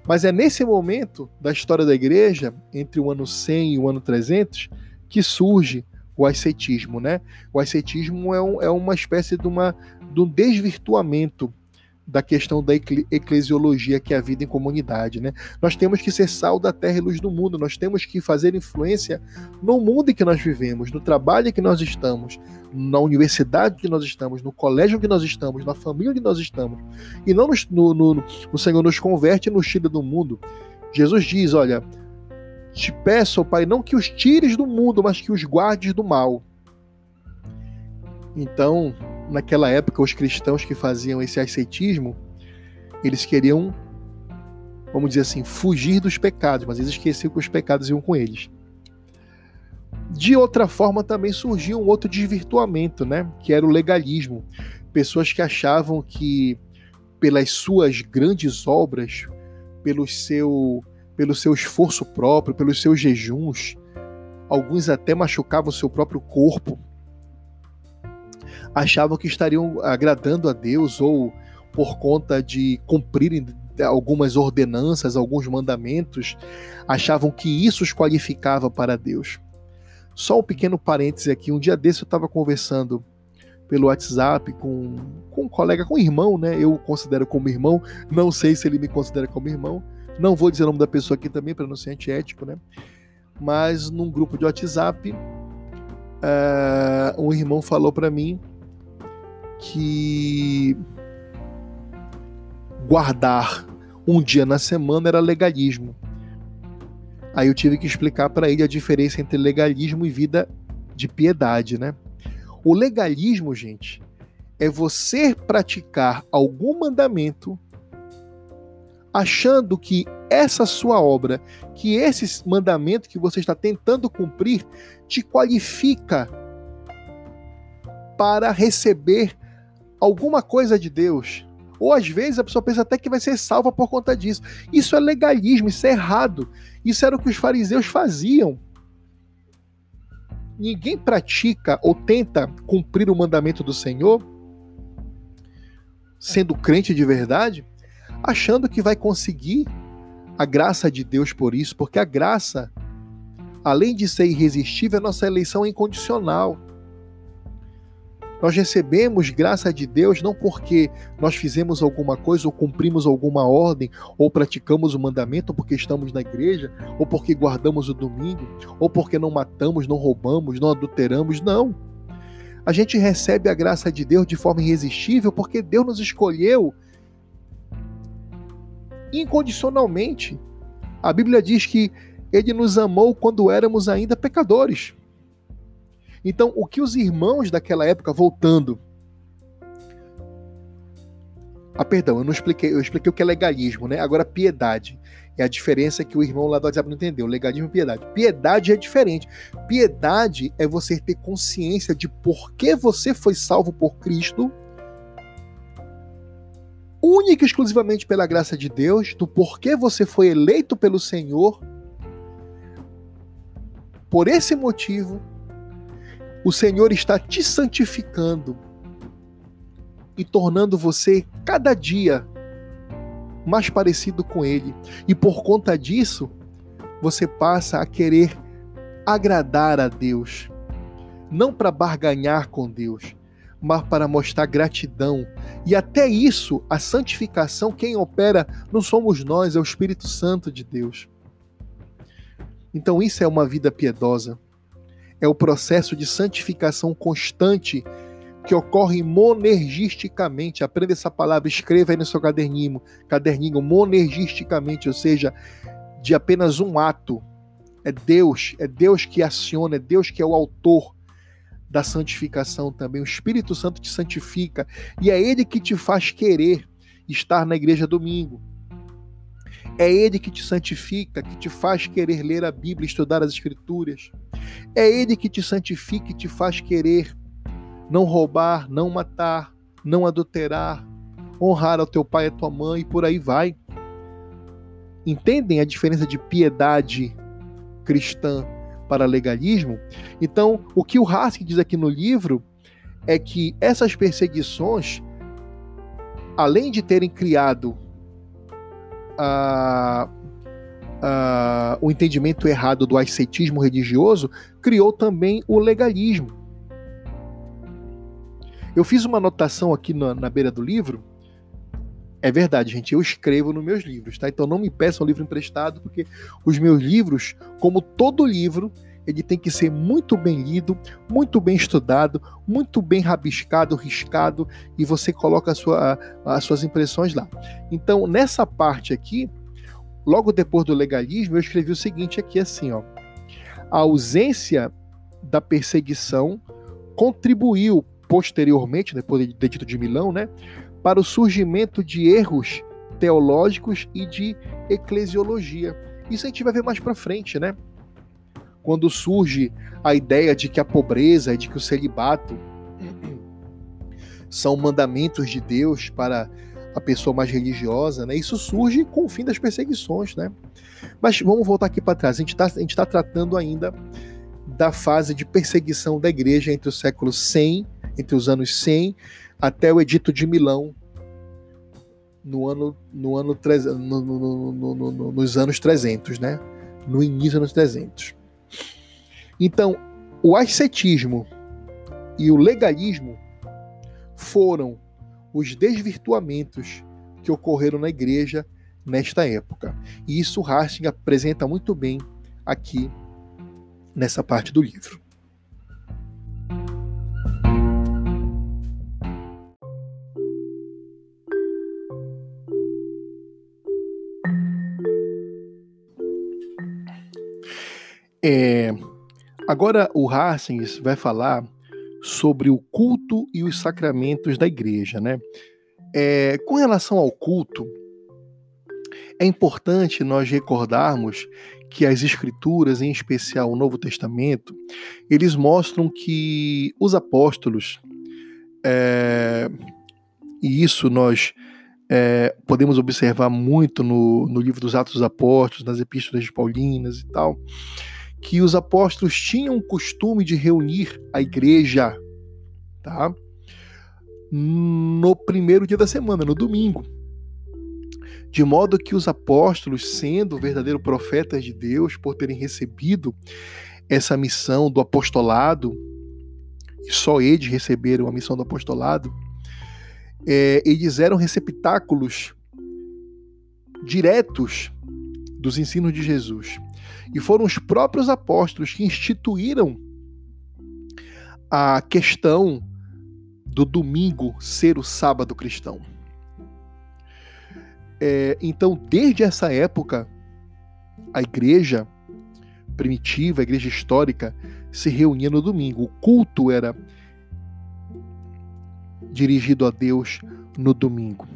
Mas é nesse momento da história da igreja, entre o ano 100 e o ano 300, que surge o ascetismo, né? O ascetismo é, um, é uma espécie de, uma, de um desvirtuamento da questão da eclesiologia, que é a vida em comunidade. Né? Nós temos que ser sal da terra e luz do mundo, nós temos que fazer influência no mundo em que nós vivemos, no trabalho em que nós estamos, na universidade que nós estamos, no colégio que nós estamos, na família que nós estamos. E não nos, no, no, o Senhor nos converte e nos tira do mundo. Jesus diz: Olha, te peço, Pai, não que os tires do mundo, mas que os guardes do mal. Então, naquela época, os cristãos que faziam esse ascetismo, eles queriam, vamos dizer assim, fugir dos pecados, mas eles esqueciam que os pecados iam com eles. De outra forma, também surgiu um outro desvirtuamento, né? Que era o legalismo. Pessoas que achavam que, pelas suas grandes obras, pelo seu, pelo seu esforço próprio, pelos seus jejuns, alguns até machucavam o seu próprio corpo achavam que estariam agradando a Deus ou por conta de cumprirem algumas ordenanças, alguns mandamentos, achavam que isso os qualificava para Deus. Só um pequeno parêntese aqui, um dia desse eu estava conversando pelo WhatsApp com, com um colega, com um irmão, né? Eu considero como irmão, não sei se ele me considera como irmão. Não vou dizer o nome da pessoa aqui também para não ser antiético, né? Mas num grupo de WhatsApp, uh, um irmão falou para mim que guardar um dia na semana era legalismo. Aí eu tive que explicar para ele a diferença entre legalismo e vida de piedade, né? O legalismo, gente, é você praticar algum mandamento achando que essa sua obra, que esse mandamento que você está tentando cumprir, te qualifica para receber alguma coisa de Deus, Ou às vezes a pessoa pensa até que vai ser salva por conta disso. Isso é legalismo, isso é errado. Isso era o que os fariseus faziam. Ninguém pratica ou tenta cumprir o mandamento do Senhor, sendo crente de verdade, achando que vai conseguir a graça de Deus por isso, porque a graça, além de ser irresistível, a nossa eleição é incondicional. Nós recebemos graça de Deus não porque nós fizemos alguma coisa ou cumprimos alguma ordem ou praticamos o mandamento porque estamos na igreja ou porque guardamos o domingo ou porque não matamos, não roubamos, não adulteramos, não. A gente recebe a graça de Deus de forma irresistível porque Deus nos escolheu incondicionalmente. A Bíblia diz que ele nos amou quando éramos ainda pecadores. Então, o que os irmãos daquela época, voltando. Ah, perdão, eu não expliquei, eu expliquei o que é legalismo, né? Agora, piedade. É a diferença que o irmão lá do WhatsApp não entendeu. Legalismo e piedade. Piedade é diferente. Piedade é você ter consciência de por que você foi salvo por Cristo, única e exclusivamente pela graça de Deus, do porquê você foi eleito pelo Senhor. Por esse motivo, o Senhor está te santificando e tornando você cada dia mais parecido com Ele. E por conta disso, você passa a querer agradar a Deus, não para barganhar com Deus, mas para mostrar gratidão. E até isso, a santificação, quem opera não somos nós, é o Espírito Santo de Deus. Então, isso é uma vida piedosa é o processo de santificação constante que ocorre monergisticamente. Aprenda essa palavra, escreva aí no seu caderninho, caderninho monergisticamente, ou seja, de apenas um ato. É Deus, é Deus que aciona, é Deus que é o autor da santificação também. O Espírito Santo te santifica e é ele que te faz querer estar na igreja domingo. É Ele que te santifica, que te faz querer ler a Bíblia, estudar as Escrituras. É Ele que te santifica e te faz querer não roubar, não matar, não adulterar, honrar ao teu pai e à tua mãe e por aí vai. Entendem a diferença de piedade cristã para legalismo? Então, o que o Haskell diz aqui no livro é que essas perseguições, além de terem criado a, a, o entendimento errado do ascetismo religioso, criou também o legalismo. Eu fiz uma anotação aqui na, na beira do livro. É verdade, gente, eu escrevo nos meus livros, tá? Então não me peçam livro emprestado, porque os meus livros, como todo livro, ele tem que ser muito bem lido, muito bem estudado, muito bem rabiscado, riscado, e você coloca sua, as suas impressões lá. Então, nessa parte aqui, logo depois do legalismo, eu escrevi o seguinte aqui assim, ó. A ausência da perseguição contribuiu posteriormente, depois do Edito de Milão, né, para o surgimento de erros teológicos e de eclesiologia. Isso a gente vai ver mais para frente, né? Quando surge a ideia de que a pobreza, de que o celibato são mandamentos de Deus para a pessoa mais religiosa, né? Isso surge com o fim das perseguições, né? Mas vamos voltar aqui para trás. A gente está tá tratando ainda da fase de perseguição da igreja entre o século 100, entre os anos 100 até o Edito de Milão, no ano, no ano no, no, no, nos anos 300, né? No início dos anos 300. Então, o ascetismo e o legalismo foram os desvirtuamentos que ocorreram na igreja nesta época. E isso Hastings apresenta muito bem aqui nessa parte do livro. É, agora o Hastings vai falar sobre o culto e os sacramentos da igreja, né? É, com relação ao culto, é importante nós recordarmos que as escrituras, em especial o Novo Testamento, eles mostram que os apóstolos, é, e isso nós é, podemos observar muito no, no livro dos Atos dos Apóstolos, nas epístolas de Paulinas e tal, que os apóstolos tinham o costume de reunir a igreja, tá? No primeiro dia da semana, no domingo. De modo que os apóstolos, sendo verdadeiros profetas de Deus, por terem recebido essa missão do apostolado, e só eles receberam a missão do apostolado, é, eles eram receptáculos diretos dos ensinos de Jesus. E foram os próprios apóstolos que instituíram a questão do domingo ser o sábado cristão. É, então, desde essa época, a igreja primitiva, a igreja histórica, se reunia no domingo. O culto era dirigido a Deus no domingo.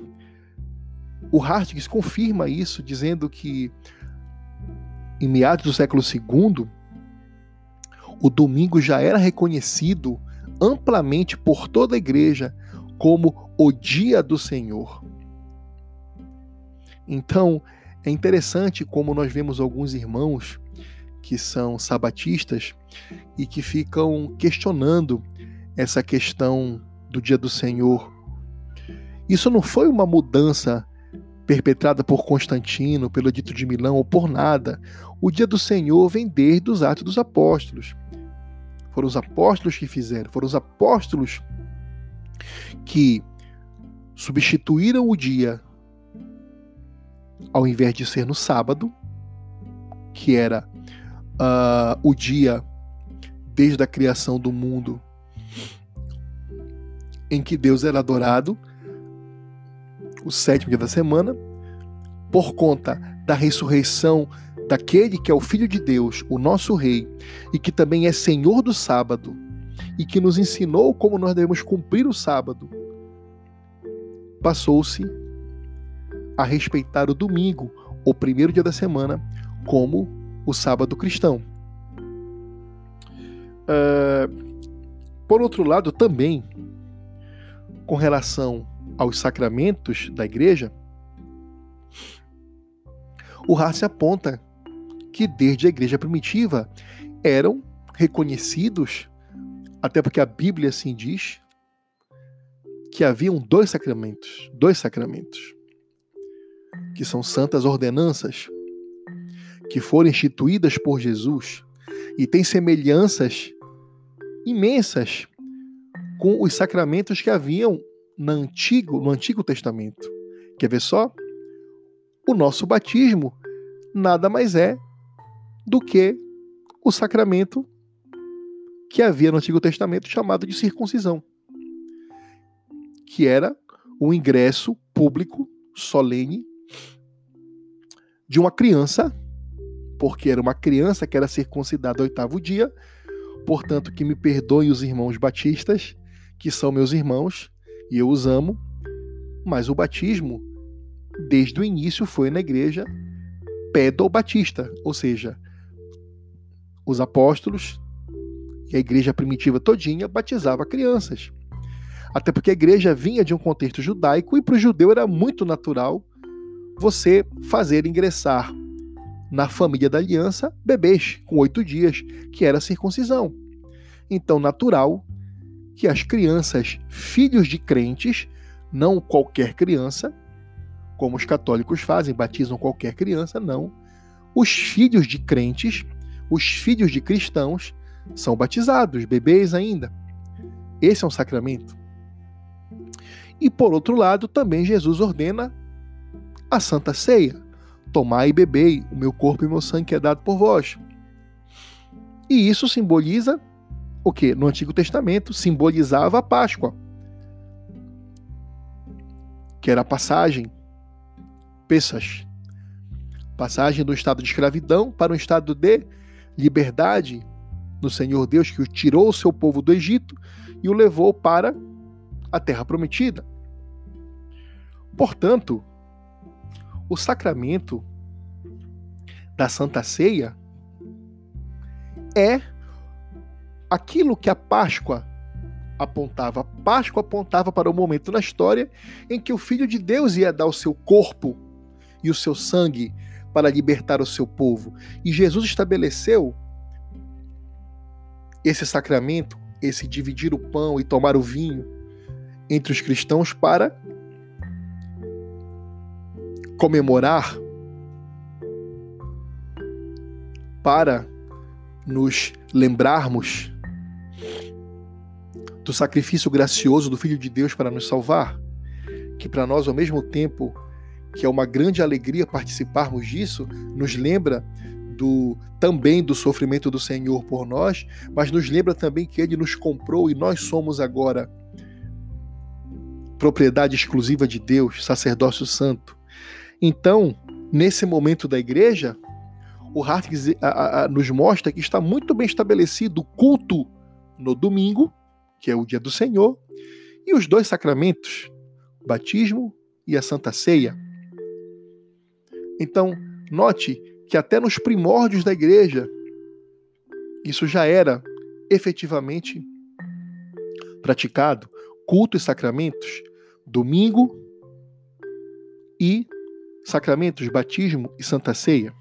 O Hartgs confirma isso, dizendo que em meados do século II, o domingo já era reconhecido amplamente por toda a igreja como o dia do Senhor. Então, é interessante como nós vemos alguns irmãos que são sabatistas e que ficam questionando essa questão do dia do Senhor. Isso não foi uma mudança perpetrada por Constantino, pelo Edito de Milão ou por nada. O dia do Senhor vem desde os Atos dos Apóstolos. Foram os apóstolos que fizeram, foram os apóstolos que substituíram o dia, ao invés de ser no sábado, que era uh, o dia desde a criação do mundo em que Deus era adorado, o sétimo dia da semana, por conta da ressurreição daquele que é o Filho de Deus, o nosso Rei, e que também é Senhor do sábado, e que nos ensinou como nós devemos cumprir o sábado, passou-se a respeitar o domingo, o primeiro dia da semana, como o sábado cristão. Uh, por outro lado, também com relação aos sacramentos da igreja, o Hartz aponta que desde a igreja primitiva eram reconhecidos, até porque a Bíblia assim diz, que haviam dois sacramentos, dois sacramentos, que são santas ordenanças, que foram instituídas por Jesus e têm semelhanças imensas com os sacramentos que haviam no Antigo, no Antigo Testamento. Quer ver só? O nosso batismo nada mais é do que o sacramento que havia no Antigo Testamento chamado de circuncisão, que era o ingresso público solene de uma criança, porque era uma criança que era circuncidada ao oitavo dia, portanto que me perdoem os irmãos batistas, que são meus irmãos e eu os amo, mas o batismo, desde o início, foi na igreja pedo-batista, ou seja, os apóstolos e a igreja primitiva todinha batizava crianças. Até porque a igreja vinha de um contexto judaico e para o judeu era muito natural você fazer ingressar na família da aliança bebês com oito dias, que era a circuncisão. Então, natural que as crianças, filhos de crentes, não qualquer criança, como os católicos fazem, batizam qualquer criança, não. Os filhos de crentes, os filhos de cristãos, são batizados, bebês ainda. Esse é um sacramento. E por outro lado, também Jesus ordena a Santa Ceia. Tomai e bebei o meu corpo e meu sangue é dado por vós. E isso simboliza o que no Antigo Testamento simbolizava a Páscoa, que era a passagem, Pessas, passagem do estado de escravidão para um estado de liberdade no Senhor Deus que o tirou o seu povo do Egito e o levou para a terra prometida. Portanto, o sacramento da Santa Ceia é aquilo que a Páscoa apontava, Páscoa apontava para o momento na história em que o Filho de Deus ia dar o seu corpo e o seu sangue para libertar o seu povo. E Jesus estabeleceu esse sacramento, esse dividir o pão e tomar o vinho entre os cristãos para comemorar, para nos lembrarmos do sacrifício gracioso do Filho de Deus para nos salvar, que para nós, ao mesmo tempo que é uma grande alegria participarmos disso, nos lembra do também do sofrimento do Senhor por nós, mas nos lembra também que ele nos comprou e nós somos agora propriedade exclusiva de Deus, sacerdócio santo. Então, nesse momento da igreja, o Hartz nos mostra que está muito bem estabelecido o culto no domingo, que é o dia do Senhor, e os dois sacramentos, o batismo e a Santa Ceia. Então, note que até nos primórdios da igreja, isso já era efetivamente praticado. Culto e sacramentos, domingo e sacramentos, batismo e santa ceia.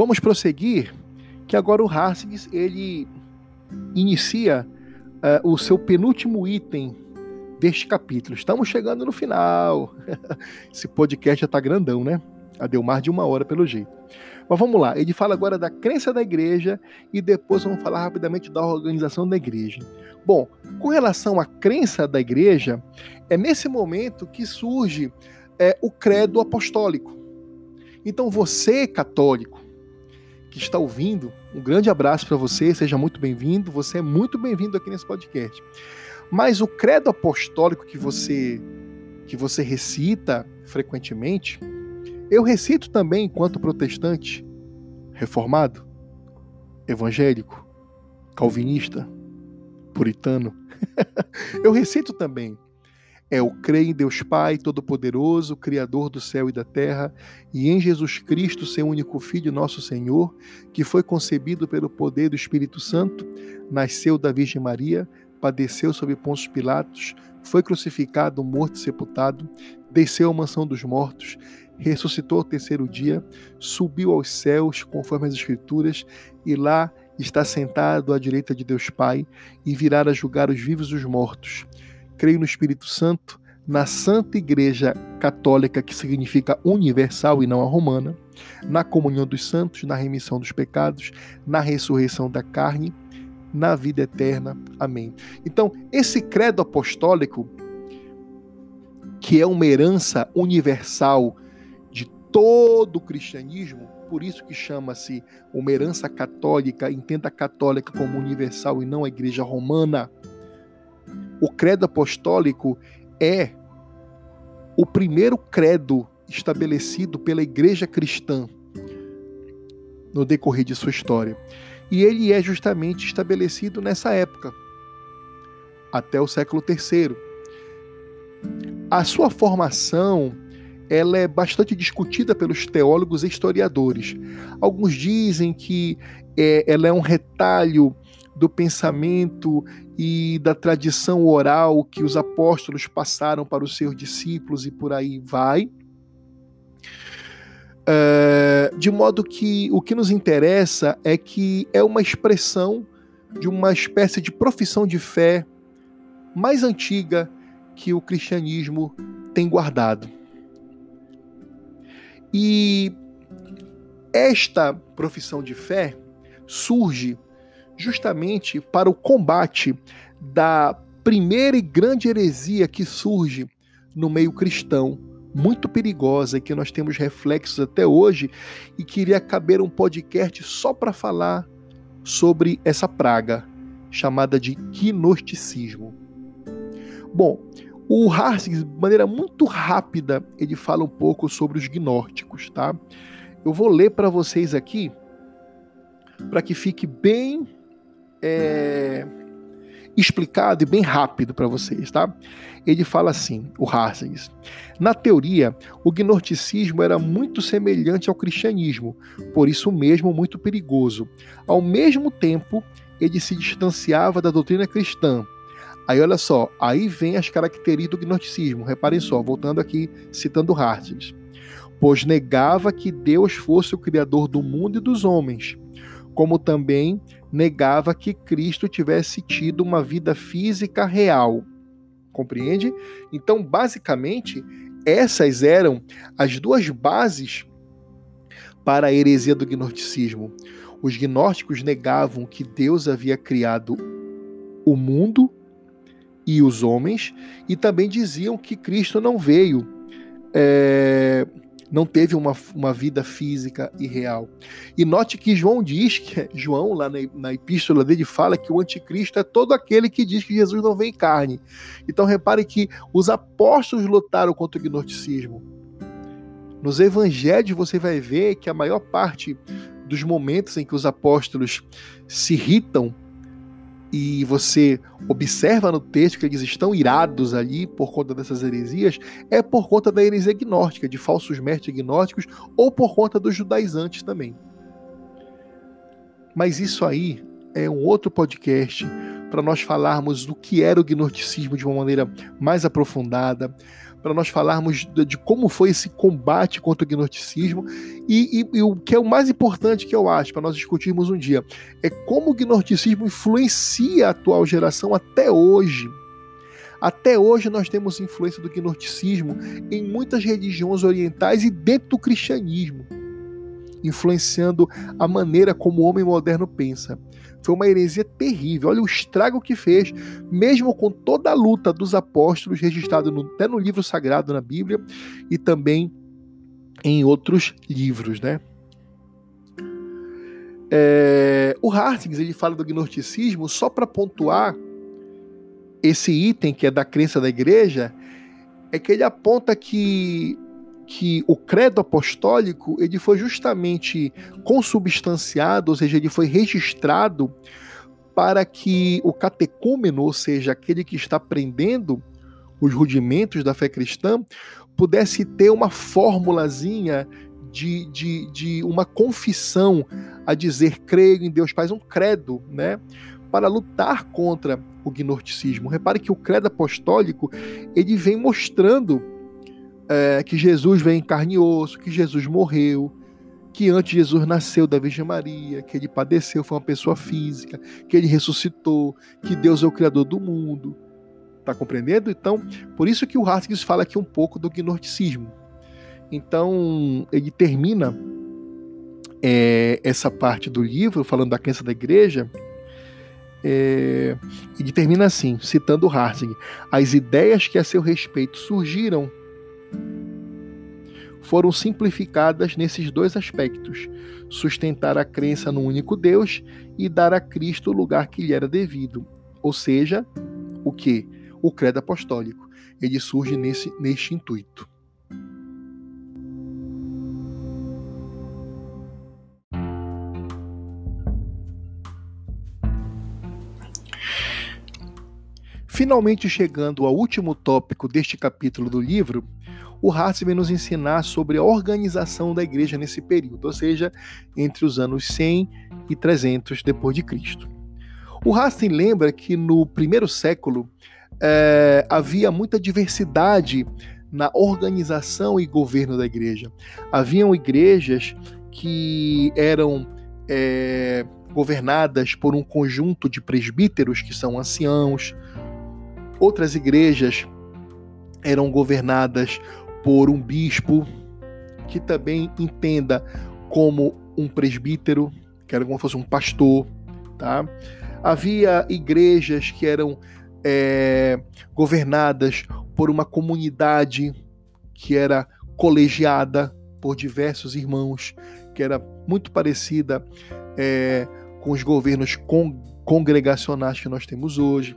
Vamos prosseguir, que agora o Harsig ele inicia uh, o seu penúltimo item deste capítulo. Estamos chegando no final. Esse podcast já está grandão, né? A deu mais de uma hora pelo jeito. Mas vamos lá, ele fala agora da crença da igreja e depois vamos falar rapidamente da organização da igreja. Bom, com relação à crença da igreja, é nesse momento que surge é, o credo apostólico. Então você, católico, que está ouvindo, um grande abraço para você, seja muito bem-vindo. Você é muito bem-vindo aqui nesse podcast. Mas o credo apostólico que você que você recita frequentemente, eu recito também enquanto protestante, reformado, evangélico, calvinista, puritano. eu recito também é o crer em Deus Pai Todo-Poderoso, Criador do céu e da terra, e em Jesus Cristo, seu único Filho, nosso Senhor, que foi concebido pelo poder do Espírito Santo, nasceu da Virgem Maria, padeceu sob Pôncio Pilatos, foi crucificado, morto e sepultado, desceu à mansão dos mortos, ressuscitou ao terceiro dia, subiu aos céus, conforme as Escrituras, e lá está sentado à direita de Deus Pai, e virá a julgar os vivos e os mortos creio no Espírito Santo, na Santa Igreja Católica, que significa universal e não a romana, na comunhão dos santos, na remissão dos pecados, na ressurreição da carne, na vida eterna. Amém. Então, esse credo apostólico, que é uma herança universal de todo o cristianismo, por isso que chama-se uma herança católica, entenda a católica como universal e não a igreja romana o credo apostólico é o primeiro credo estabelecido pela igreja cristã no decorrer de sua história. E ele é justamente estabelecido nessa época, até o século III. A sua formação ela é bastante discutida pelos teólogos e historiadores. Alguns dizem que é, ela é um retalho do pensamento e da tradição oral que os apóstolos passaram para os seus discípulos e por aí vai. É, de modo que o que nos interessa é que é uma expressão de uma espécie de profissão de fé mais antiga que o cristianismo tem guardado. E esta profissão de fé surge justamente para o combate da primeira e grande heresia que surge no meio cristão, muito perigosa e que nós temos reflexos até hoje e queria caber um podcast só para falar sobre essa praga chamada de gnosticismo. Bom, o Harsig, de maneira muito rápida, ele fala um pouco sobre os gnósticos, tá? Eu vou ler para vocês aqui para que fique bem é, explicado e bem rápido para vocês, tá? Ele fala assim, o Harsens. Na teoria, o gnosticismo era muito semelhante ao cristianismo, por isso mesmo muito perigoso. Ao mesmo tempo, ele se distanciava da doutrina cristã. Aí olha só, aí vem as características do gnosticismo. Reparem só, voltando aqui, citando Harsens. Pois negava que Deus fosse o criador do mundo e dos homens, como também negava que Cristo tivesse tido uma vida física real. Compreende? Então, basicamente, essas eram as duas bases para a heresia do gnosticismo. Os gnósticos negavam que Deus havia criado o mundo e os homens, e também diziam que Cristo não veio é, não teve uma, uma vida física e real. E note que João diz, que João, lá na, na epístola dele, fala que o anticristo é todo aquele que diz que Jesus não vem em carne. Então repare que os apóstolos lutaram contra o gnosticismo. Nos evangelhos você vai ver que a maior parte dos momentos em que os apóstolos se irritam e você observa no texto que eles estão irados ali por conta dessas heresias, é por conta da heresia gnóstica, de falsos mestres gnósticos, ou por conta dos judaizantes também. Mas isso aí é um outro podcast para nós falarmos do que era o gnosticismo de uma maneira mais aprofundada, para nós falarmos de, de, como foi esse combate contra o gnosticismo e, e, e, o que é o mais importante que eu acho para nós discutirmos um dia é como o gnosticismo influencia a atual geração até hoje. Até hoje nós temos influência do gnosticismo em muitas religiões orientais e dentro do cristianismo, influenciando a maneira como o homem moderno pensa. Foi uma heresia terrível. Olha o estrago que fez, mesmo com toda a luta dos apóstolos, registrado no, até no livro sagrado na Bíblia e também em outros livros, né? É, o Hartings ele fala do gnosticismo só para pontuar esse item que é da crença da igreja, é que ele aponta que que o credo apostólico ele foi justamente consubstanciado, ou seja, ele foi registrado para que o catecúmeno, ou seja, aquele que está aprendendo os rudimentos da fé cristã, pudesse ter uma formulazinha de, de, de uma confissão a dizer creio em Deus Pai, um credo, né? Para lutar contra o gnosticismo. Repare que o credo apostólico ele vem mostrando é, que Jesus vem em carne e osso, que Jesus morreu, que antes Jesus nasceu da Virgem Maria, que ele padeceu, foi uma pessoa física, que ele ressuscitou, que Deus é o criador do mundo. Tá compreendendo? Então, por isso que o Haskins fala aqui um pouco do gnosticismo. Então, ele termina é, essa parte do livro, falando da crença da igreja, é, ele termina assim, citando Harsing: As ideias que a seu respeito surgiram foram simplificadas nesses dois aspectos: sustentar a crença no único Deus e dar a Cristo o lugar que lhe era devido. Ou seja, o que? O credo apostólico. Ele surge nesse, neste intuito. Finalmente chegando ao último tópico deste capítulo do livro, o Hartz vem nos ensinar sobre a organização da igreja nesse período, ou seja, entre os anos 100 e 300 depois de Cristo. O Hartz lembra que no primeiro século é, havia muita diversidade na organização e governo da igreja. Haviam igrejas que eram é, governadas por um conjunto de presbíteros que são anciãos, outras igrejas eram governadas por um bispo que também entenda como um presbítero, que era como se fosse um pastor, tá? Havia igrejas que eram é, governadas por uma comunidade que era colegiada por diversos irmãos, que era muito parecida é, com os governos con congregacionais que nós temos hoje.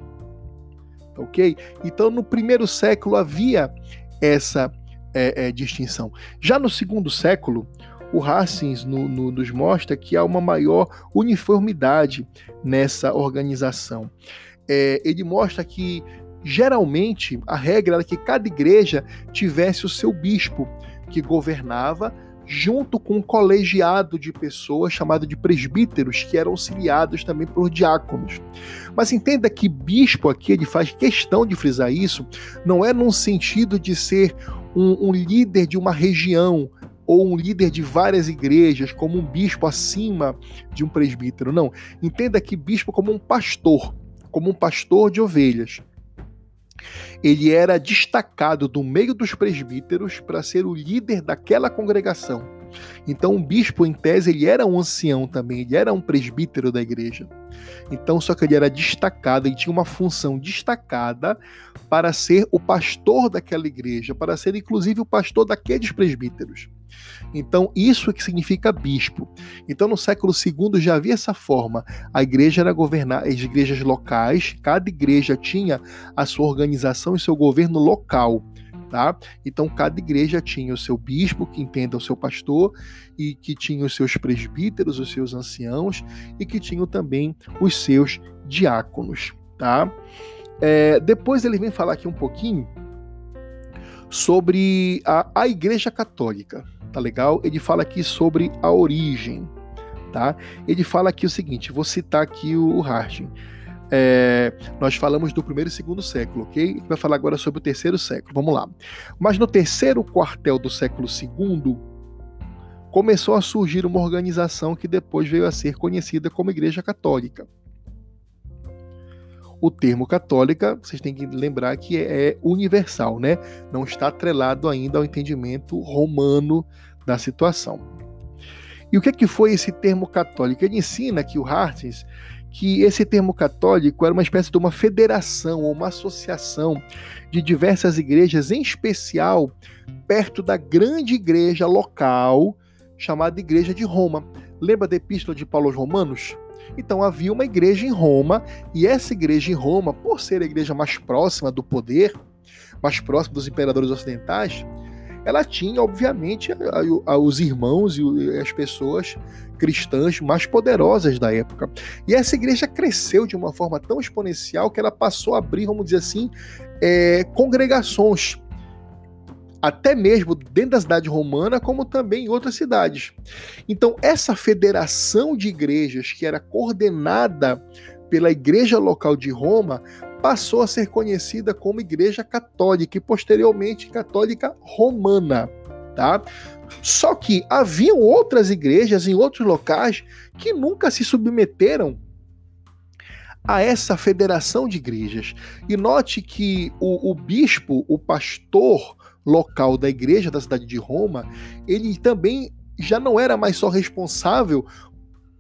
Ok? Então, no primeiro século havia essa é, é, distinção. Já no segundo século, o Hassins no, no, nos mostra que há uma maior uniformidade nessa organização. é, ele mostra que geralmente a regra era que cada igreja tivesse o seu bispo que governava junto com um colegiado de pessoas chamado de presbíteros, que eram auxiliados também por diáconos. Mas entenda que bispo aqui, ele faz questão de frisar isso, não é num sentido de ser um, um líder de uma região, ou um líder de várias igrejas, como um bispo acima de um presbítero. Não. Entenda que bispo como um pastor, como um pastor de ovelhas. Ele era destacado do meio dos presbíteros para ser o líder daquela congregação. Então, o bispo, em tese, ele era um ancião também, ele era um presbítero da igreja. Então, só que ele era destacado, ele tinha uma função destacada para ser o pastor daquela igreja, para ser inclusive o pastor daqueles presbíteros. Então, isso é que significa bispo. Então, no século II já havia essa forma. A igreja era governar, as igrejas locais, cada igreja tinha a sua organização e seu governo local. Tá? Então, cada igreja tinha o seu bispo, que entenda o seu pastor, e que tinha os seus presbíteros, os seus anciãos, e que tinham também os seus diáconos. Tá? É, depois ele vem falar aqui um pouquinho sobre a, a Igreja Católica tá legal? Ele fala aqui sobre a origem, tá? Ele fala aqui o seguinte, vou citar aqui o, o Harding. É, nós falamos do primeiro e segundo século, ok? Vai falar agora sobre o terceiro século, vamos lá. Mas no terceiro quartel do século segundo, começou a surgir uma organização que depois veio a ser conhecida como Igreja Católica o termo católica, vocês têm que lembrar que é, é universal, né? Não está atrelado ainda ao entendimento romano da situação. E o que, é que foi esse termo católico? Ele ensina aqui o Hartens que esse termo católico era uma espécie de uma federação ou uma associação de diversas igrejas, em especial perto da grande igreja local chamada Igreja de Roma. Lembra da Epístola de Paulo aos Romanos? Então havia uma igreja em Roma, e essa igreja em Roma, por ser a igreja mais próxima do poder, mais próxima dos imperadores ocidentais, ela tinha, obviamente, os irmãos e as pessoas cristãs mais poderosas da época. E essa igreja cresceu de uma forma tão exponencial que ela passou a abrir, vamos dizer assim, é, congregações até mesmo dentro da cidade romana, como também em outras cidades. Então, essa federação de igrejas, que era coordenada pela igreja local de Roma, passou a ser conhecida como Igreja Católica e posteriormente Católica Romana, tá? Só que haviam outras igrejas em outros locais que nunca se submeteram a essa federação de igrejas. E note que o, o bispo, o pastor, local da igreja da cidade de Roma, ele também já não era mais só responsável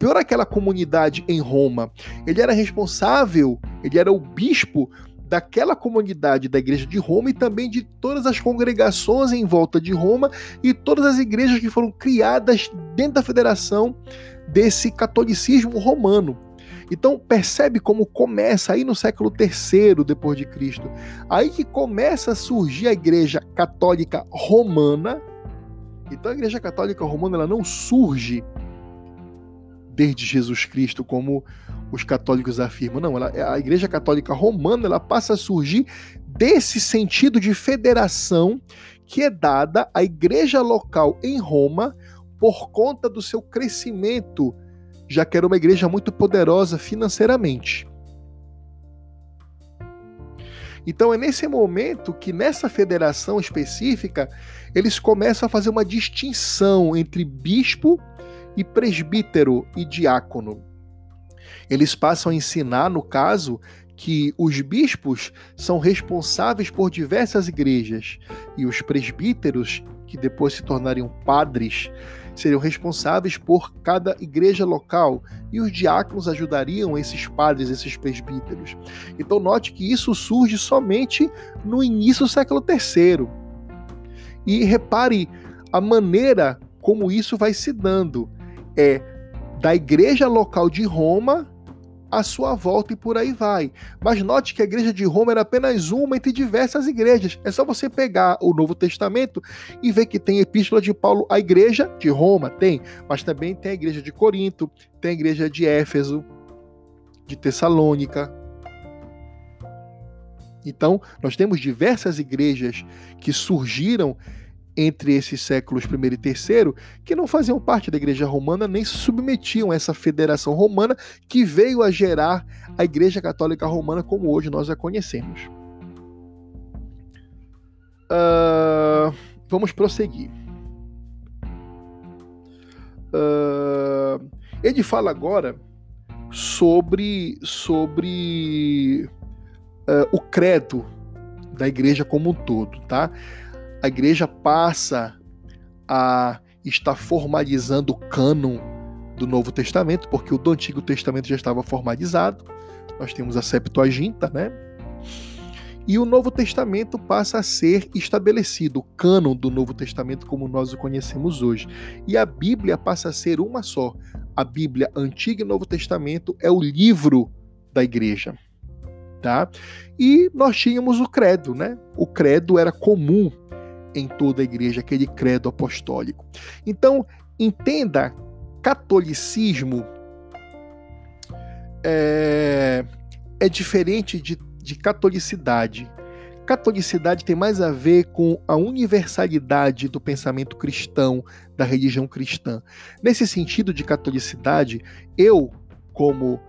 por aquela comunidade em Roma. Ele era responsável, ele era o bispo daquela comunidade da igreja de Roma e também de todas as congregações em volta de Roma e todas as igrejas que foram criadas dentro da federação desse catolicismo romano. Então percebe como começa aí no século III depois de Cristo. Aí que começa a surgir a Igreja Católica Romana. Então a Igreja Católica Romana ela não surge desde Jesus Cristo como os católicos afirmam. Não, ela, a Igreja Católica Romana ela passa a surgir desse sentido de federação que é dada à igreja local em Roma por conta do seu crescimento já que era uma igreja muito poderosa financeiramente. Então é nesse momento que nessa federação específica eles começam a fazer uma distinção entre bispo e presbítero e diácono. Eles passam a ensinar, no caso, que os bispos são responsáveis por diversas igrejas e os presbíteros, que depois se tornariam padres, seriam responsáveis por cada igreja local e os diáconos ajudariam esses padres, esses presbíteros. Então note que isso surge somente no início do século III. E repare a maneira como isso vai se dando. É da igreja local de Roma a sua volta e por aí vai. Mas note que a igreja de Roma era apenas uma entre diversas igrejas. É só você pegar o Novo Testamento e ver que tem epístola de Paulo à igreja de Roma, tem, mas também tem a igreja de Corinto, tem a igreja de Éfeso, de Tessalônica, Então, nós temos diversas igrejas que surgiram entre esses séculos I e III que não faziam parte da Igreja Romana nem se submetiam a essa federação romana que veio a gerar a Igreja Católica Romana como hoje nós a conhecemos. Uh, vamos prosseguir. Uh, ele fala agora sobre, sobre uh, o credo da igreja como um todo, tá? A igreja passa a estar formalizando o cânon do Novo Testamento, porque o do Antigo Testamento já estava formalizado. Nós temos a Septuaginta, né? E o Novo Testamento passa a ser estabelecido, o cânon do Novo Testamento como nós o conhecemos hoje. E a Bíblia passa a ser uma só. A Bíblia, Antigo e Novo Testamento, é o livro da igreja. Tá? E nós tínhamos o credo, né? O credo era comum em toda a igreja, aquele credo apostólico. Então, entenda, catolicismo é, é diferente de de catolicidade. Catolicidade tem mais a ver com a universalidade do pensamento cristão, da religião cristã. Nesse sentido de catolicidade, eu, como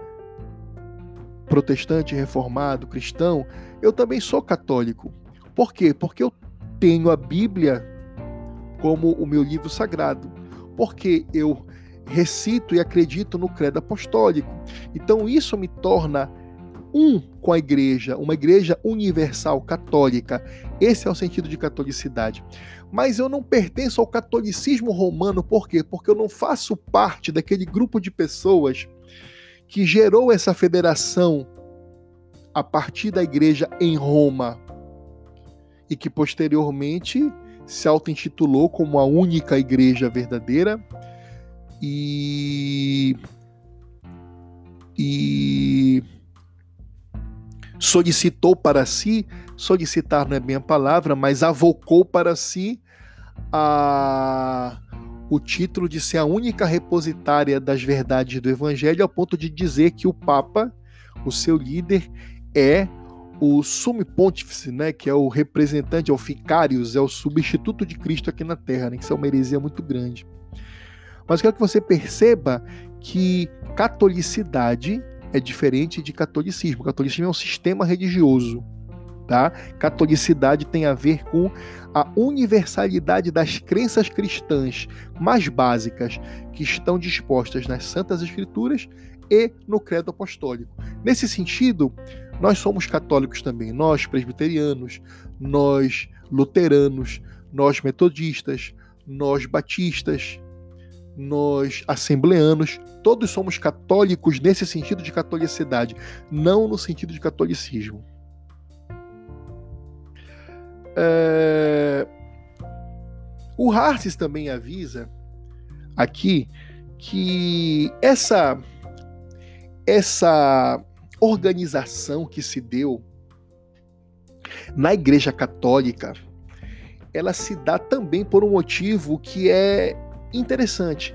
protestante, reformado, cristão, eu também sou católico. Por quê? Porque eu tenho a Bíblia como o meu livro sagrado. Porque eu recito e acredito no credo apostólico. Então isso me torna um com a igreja, uma igreja universal, católica. Esse é o sentido de catolicidade. Mas eu não pertenço ao catolicismo romano, por quê? Porque eu não faço parte daquele grupo de pessoas que gerou essa federação a partir da igreja em Roma e que posteriormente se auto-intitulou como a única igreja verdadeira. E e solicitou para si, solicitar não é bem a palavra, mas avocou para si a, o título de ser a única repositária das verdades do Evangelho, ao ponto de dizer que o Papa, o seu líder, é o sumo pontífice, né, que é o representante, é o ficários, é o substituto de Cristo aqui na Terra, né, que isso é uma heresia muito grande. Mas quero que você perceba que catolicidade é diferente de catolicismo. Catolicismo é um sistema religioso. Tá? Catolicidade tem a ver com a universalidade das crenças cristãs mais básicas que estão dispostas nas Santas Escrituras e no Credo Apostólico. Nesse sentido, nós somos católicos também, nós presbiterianos, nós luteranos, nós metodistas, nós batistas, nós assembleanos, todos somos católicos nesse sentido de catolicidade, não no sentido de catolicismo. É... O Harsis também avisa aqui que essa essa organização que se deu na Igreja Católica, ela se dá também por um motivo que é interessante.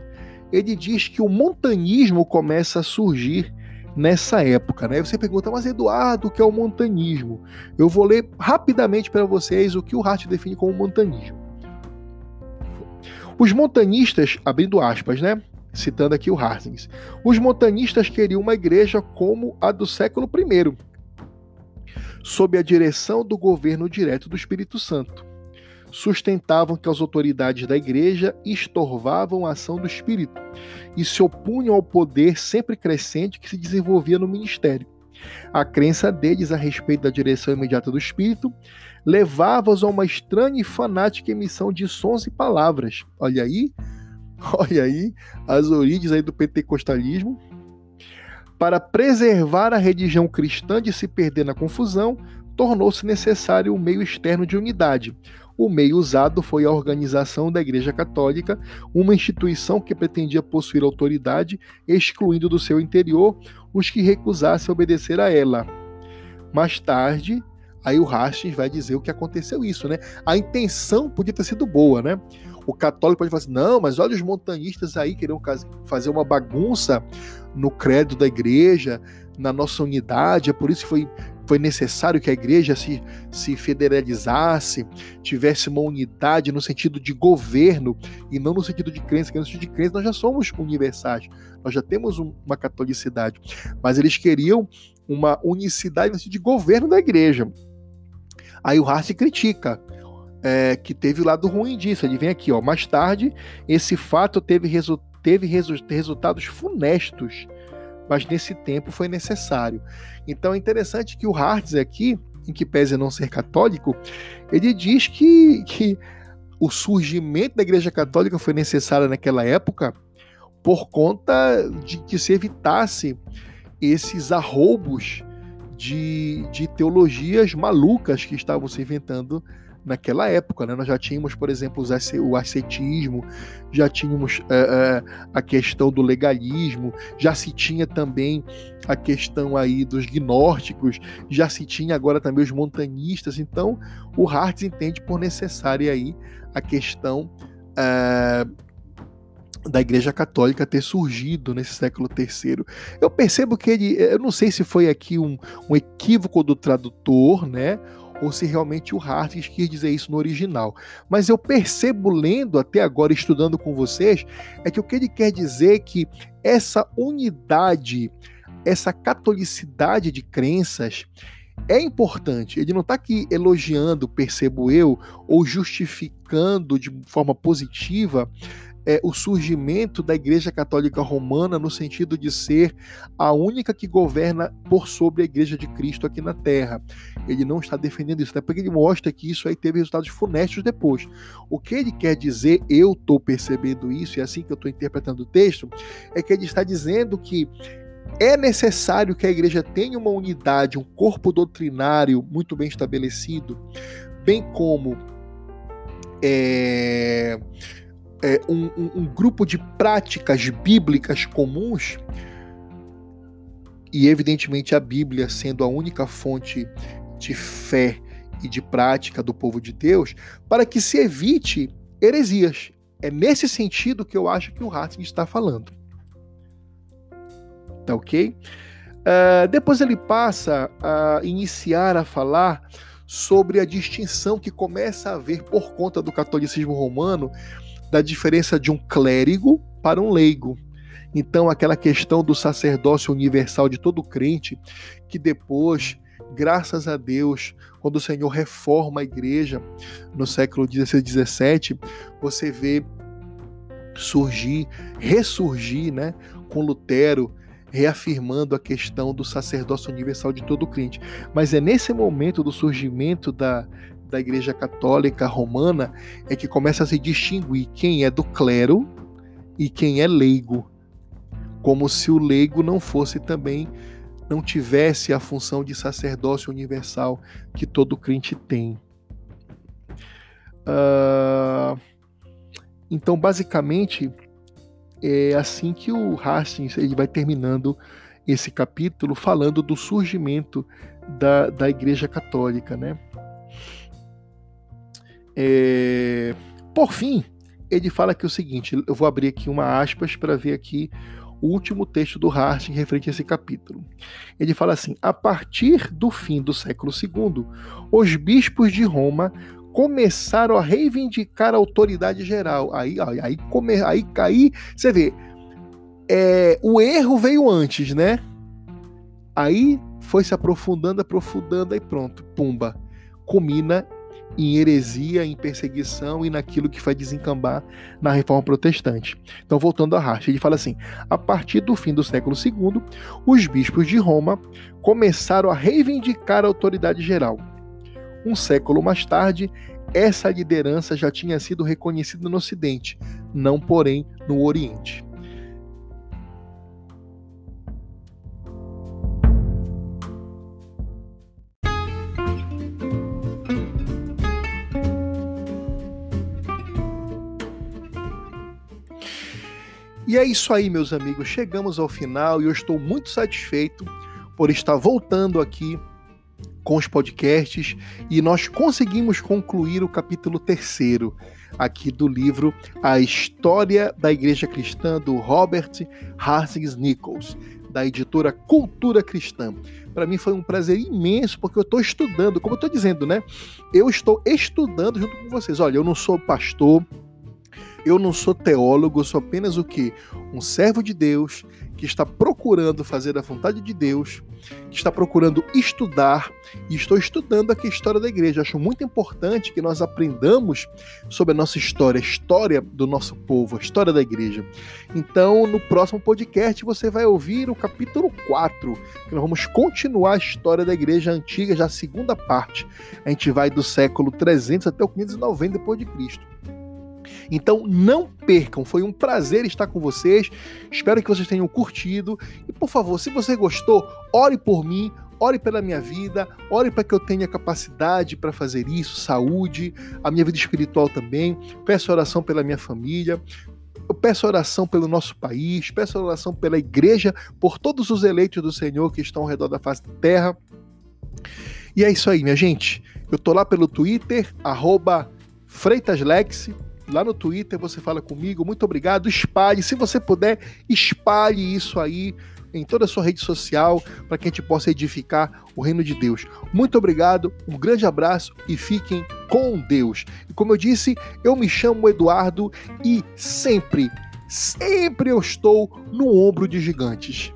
Ele diz que o montanismo começa a surgir nessa época, né? Você pergunta, mas Eduardo, o que é o montanismo? Eu vou ler rapidamente para vocês o que o Hart define como montanismo. Os montanistas, abrindo aspas, né? Citando aqui o Hartings, os montanistas queriam uma igreja como a do século I, sob a direção do governo direto do Espírito Santo sustentavam que as autoridades da igreja estorvavam a ação do Espírito e se opunham ao poder sempre crescente que se desenvolvia no ministério. A crença deles a respeito da direção imediata do Espírito levava-os a uma estranha e fanática emissão de sons e palavras. Olha aí, olha aí as origens aí do pentecostalismo. Para preservar a religião cristã de se perder na confusão, tornou-se necessário um meio externo de unidade, o meio usado foi a organização da Igreja Católica, uma instituição que pretendia possuir autoridade, excluindo do seu interior os que recusassem obedecer a ela. Mais tarde, aí o Hastings vai dizer o que aconteceu isso, né? A intenção podia ter sido boa, né? O católico pode falar assim, não, mas olha os montanistas aí queriam fazer uma bagunça no credo da igreja, na nossa unidade, é por isso que foi foi necessário que a igreja se, se federalizasse, tivesse uma unidade no sentido de governo e não no sentido de crença, porque no sentido de crença nós já somos universais, nós já temos um, uma catolicidade, mas eles queriam uma unicidade no sentido de governo da igreja. Aí o Hart critica, é, que teve o lado ruim disso. Ele vem aqui, ó. Mais tarde, esse fato teve, resu teve resu resultados funestos mas nesse tempo foi necessário. Então é interessante que o Hartz aqui, em que pese não ser católico, ele diz que, que o surgimento da Igreja Católica foi necessário naquela época por conta de que se evitasse esses arroubos de, de teologias malucas que estavam se inventando naquela época. Né? Nós já tínhamos, por exemplo, o ascetismo, já tínhamos é, é, a questão do legalismo, já se tinha também a questão aí dos gnósticos, já se tinha agora também os montanistas. Então, o Hartz entende por necessária aí a questão é, da Igreja Católica ter surgido nesse século III. Eu percebo que ele, eu não sei se foi aqui um, um equívoco do tradutor, né? Ou se realmente o Hartz quis dizer isso no original. Mas eu percebo lendo até agora, estudando com vocês, é que o que ele quer dizer é que essa unidade, essa catolicidade de crenças é importante. Ele não está aqui elogiando, percebo eu, ou justificando de forma positiva é, o surgimento da Igreja Católica Romana no sentido de ser a única que governa por sobre a Igreja de Cristo aqui na Terra. Ele não está defendendo isso, até porque ele mostra que isso aí teve resultados funestos depois. O que ele quer dizer, eu estou percebendo isso, e é assim que eu estou interpretando o texto, é que ele está dizendo que é necessário que a igreja tenha uma unidade, um corpo doutrinário muito bem estabelecido, bem como é, é, um, um, grupo de práticas bíblicas comuns, e evidentemente a Bíblia sendo a única fonte de fé e de prática do povo de Deus, para que se evite heresias. É nesse sentido que eu acho que o Ratzinger está falando. Tá ok? Uh, depois ele passa a iniciar a falar sobre a distinção que começa a haver por conta do catolicismo romano da diferença de um clérigo para um leigo. Então, aquela questão do sacerdócio universal de todo crente, que depois, graças a Deus, quando o Senhor reforma a igreja no século XVI e XVII, você vê surgir, ressurgir, né, com Lutero, reafirmando a questão do sacerdócio universal de todo crente. Mas é nesse momento do surgimento da, da Igreja Católica Romana é que começa a se distinguir quem é do clero e quem é leigo, como se o leigo não fosse também não tivesse a função de sacerdócio universal que todo crente tem. Uh, então, basicamente, é assim que o Hastings ele vai terminando esse capítulo falando do surgimento da, da Igreja Católica, né? É... Por fim, ele fala aqui o seguinte: eu vou abrir aqui uma aspas para ver aqui o último texto do Hart referente a esse capítulo. Ele fala assim: a partir do fim do século II, os bispos de Roma começaram a reivindicar a autoridade geral. Aí, aí, aí, come, aí, aí você vê, é, o erro veio antes, né? Aí foi se aprofundando, aprofundando, e pronto, pumba, culmina em heresia, em perseguição e naquilo que vai desencambar na reforma protestante. Então, voltando a Racha, ele fala assim: a partir do fim do século II, os bispos de Roma começaram a reivindicar a autoridade geral. Um século mais tarde, essa liderança já tinha sido reconhecida no Ocidente, não porém no Oriente. E é isso aí, meus amigos. Chegamos ao final e eu estou muito satisfeito por estar voltando aqui com os podcasts e nós conseguimos concluir o capítulo terceiro aqui do livro A História da Igreja Cristã do Robert Harsings Nichols. da editora Cultura Cristã. Para mim foi um prazer imenso, porque eu estou estudando, como eu estou dizendo, né? Eu estou estudando junto com vocês. Olha, eu não sou pastor, eu não sou teólogo, eu sou apenas o que? Um servo de Deus que está procurando fazer a vontade de Deus, que está procurando estudar, e estou estudando aqui a história da igreja. Acho muito importante que nós aprendamos sobre a nossa história, a história do nosso povo, a história da igreja. Então, no próximo podcast, você vai ouvir o capítulo 4, que nós vamos continuar a história da igreja antiga, já a segunda parte. A gente vai do século 300 até o 590 depois de Cristo. Então não percam, foi um prazer estar com vocês. Espero que vocês tenham curtido. E por favor, se você gostou, ore por mim, ore pela minha vida, ore para que eu tenha capacidade para fazer isso, saúde, a minha vida espiritual também. Peço oração pela minha família. Eu peço oração pelo nosso país, peço oração pela igreja, por todos os eleitos do Senhor que estão ao redor da face da terra. E é isso aí, minha gente. Eu tô lá pelo Twitter, arroba lá no Twitter você fala comigo. Muito obrigado. Espalhe, se você puder, espalhe isso aí em toda a sua rede social para que a gente possa edificar o reino de Deus. Muito obrigado, um grande abraço e fiquem com Deus. E como eu disse, eu me chamo Eduardo e sempre, sempre eu estou no ombro de gigantes.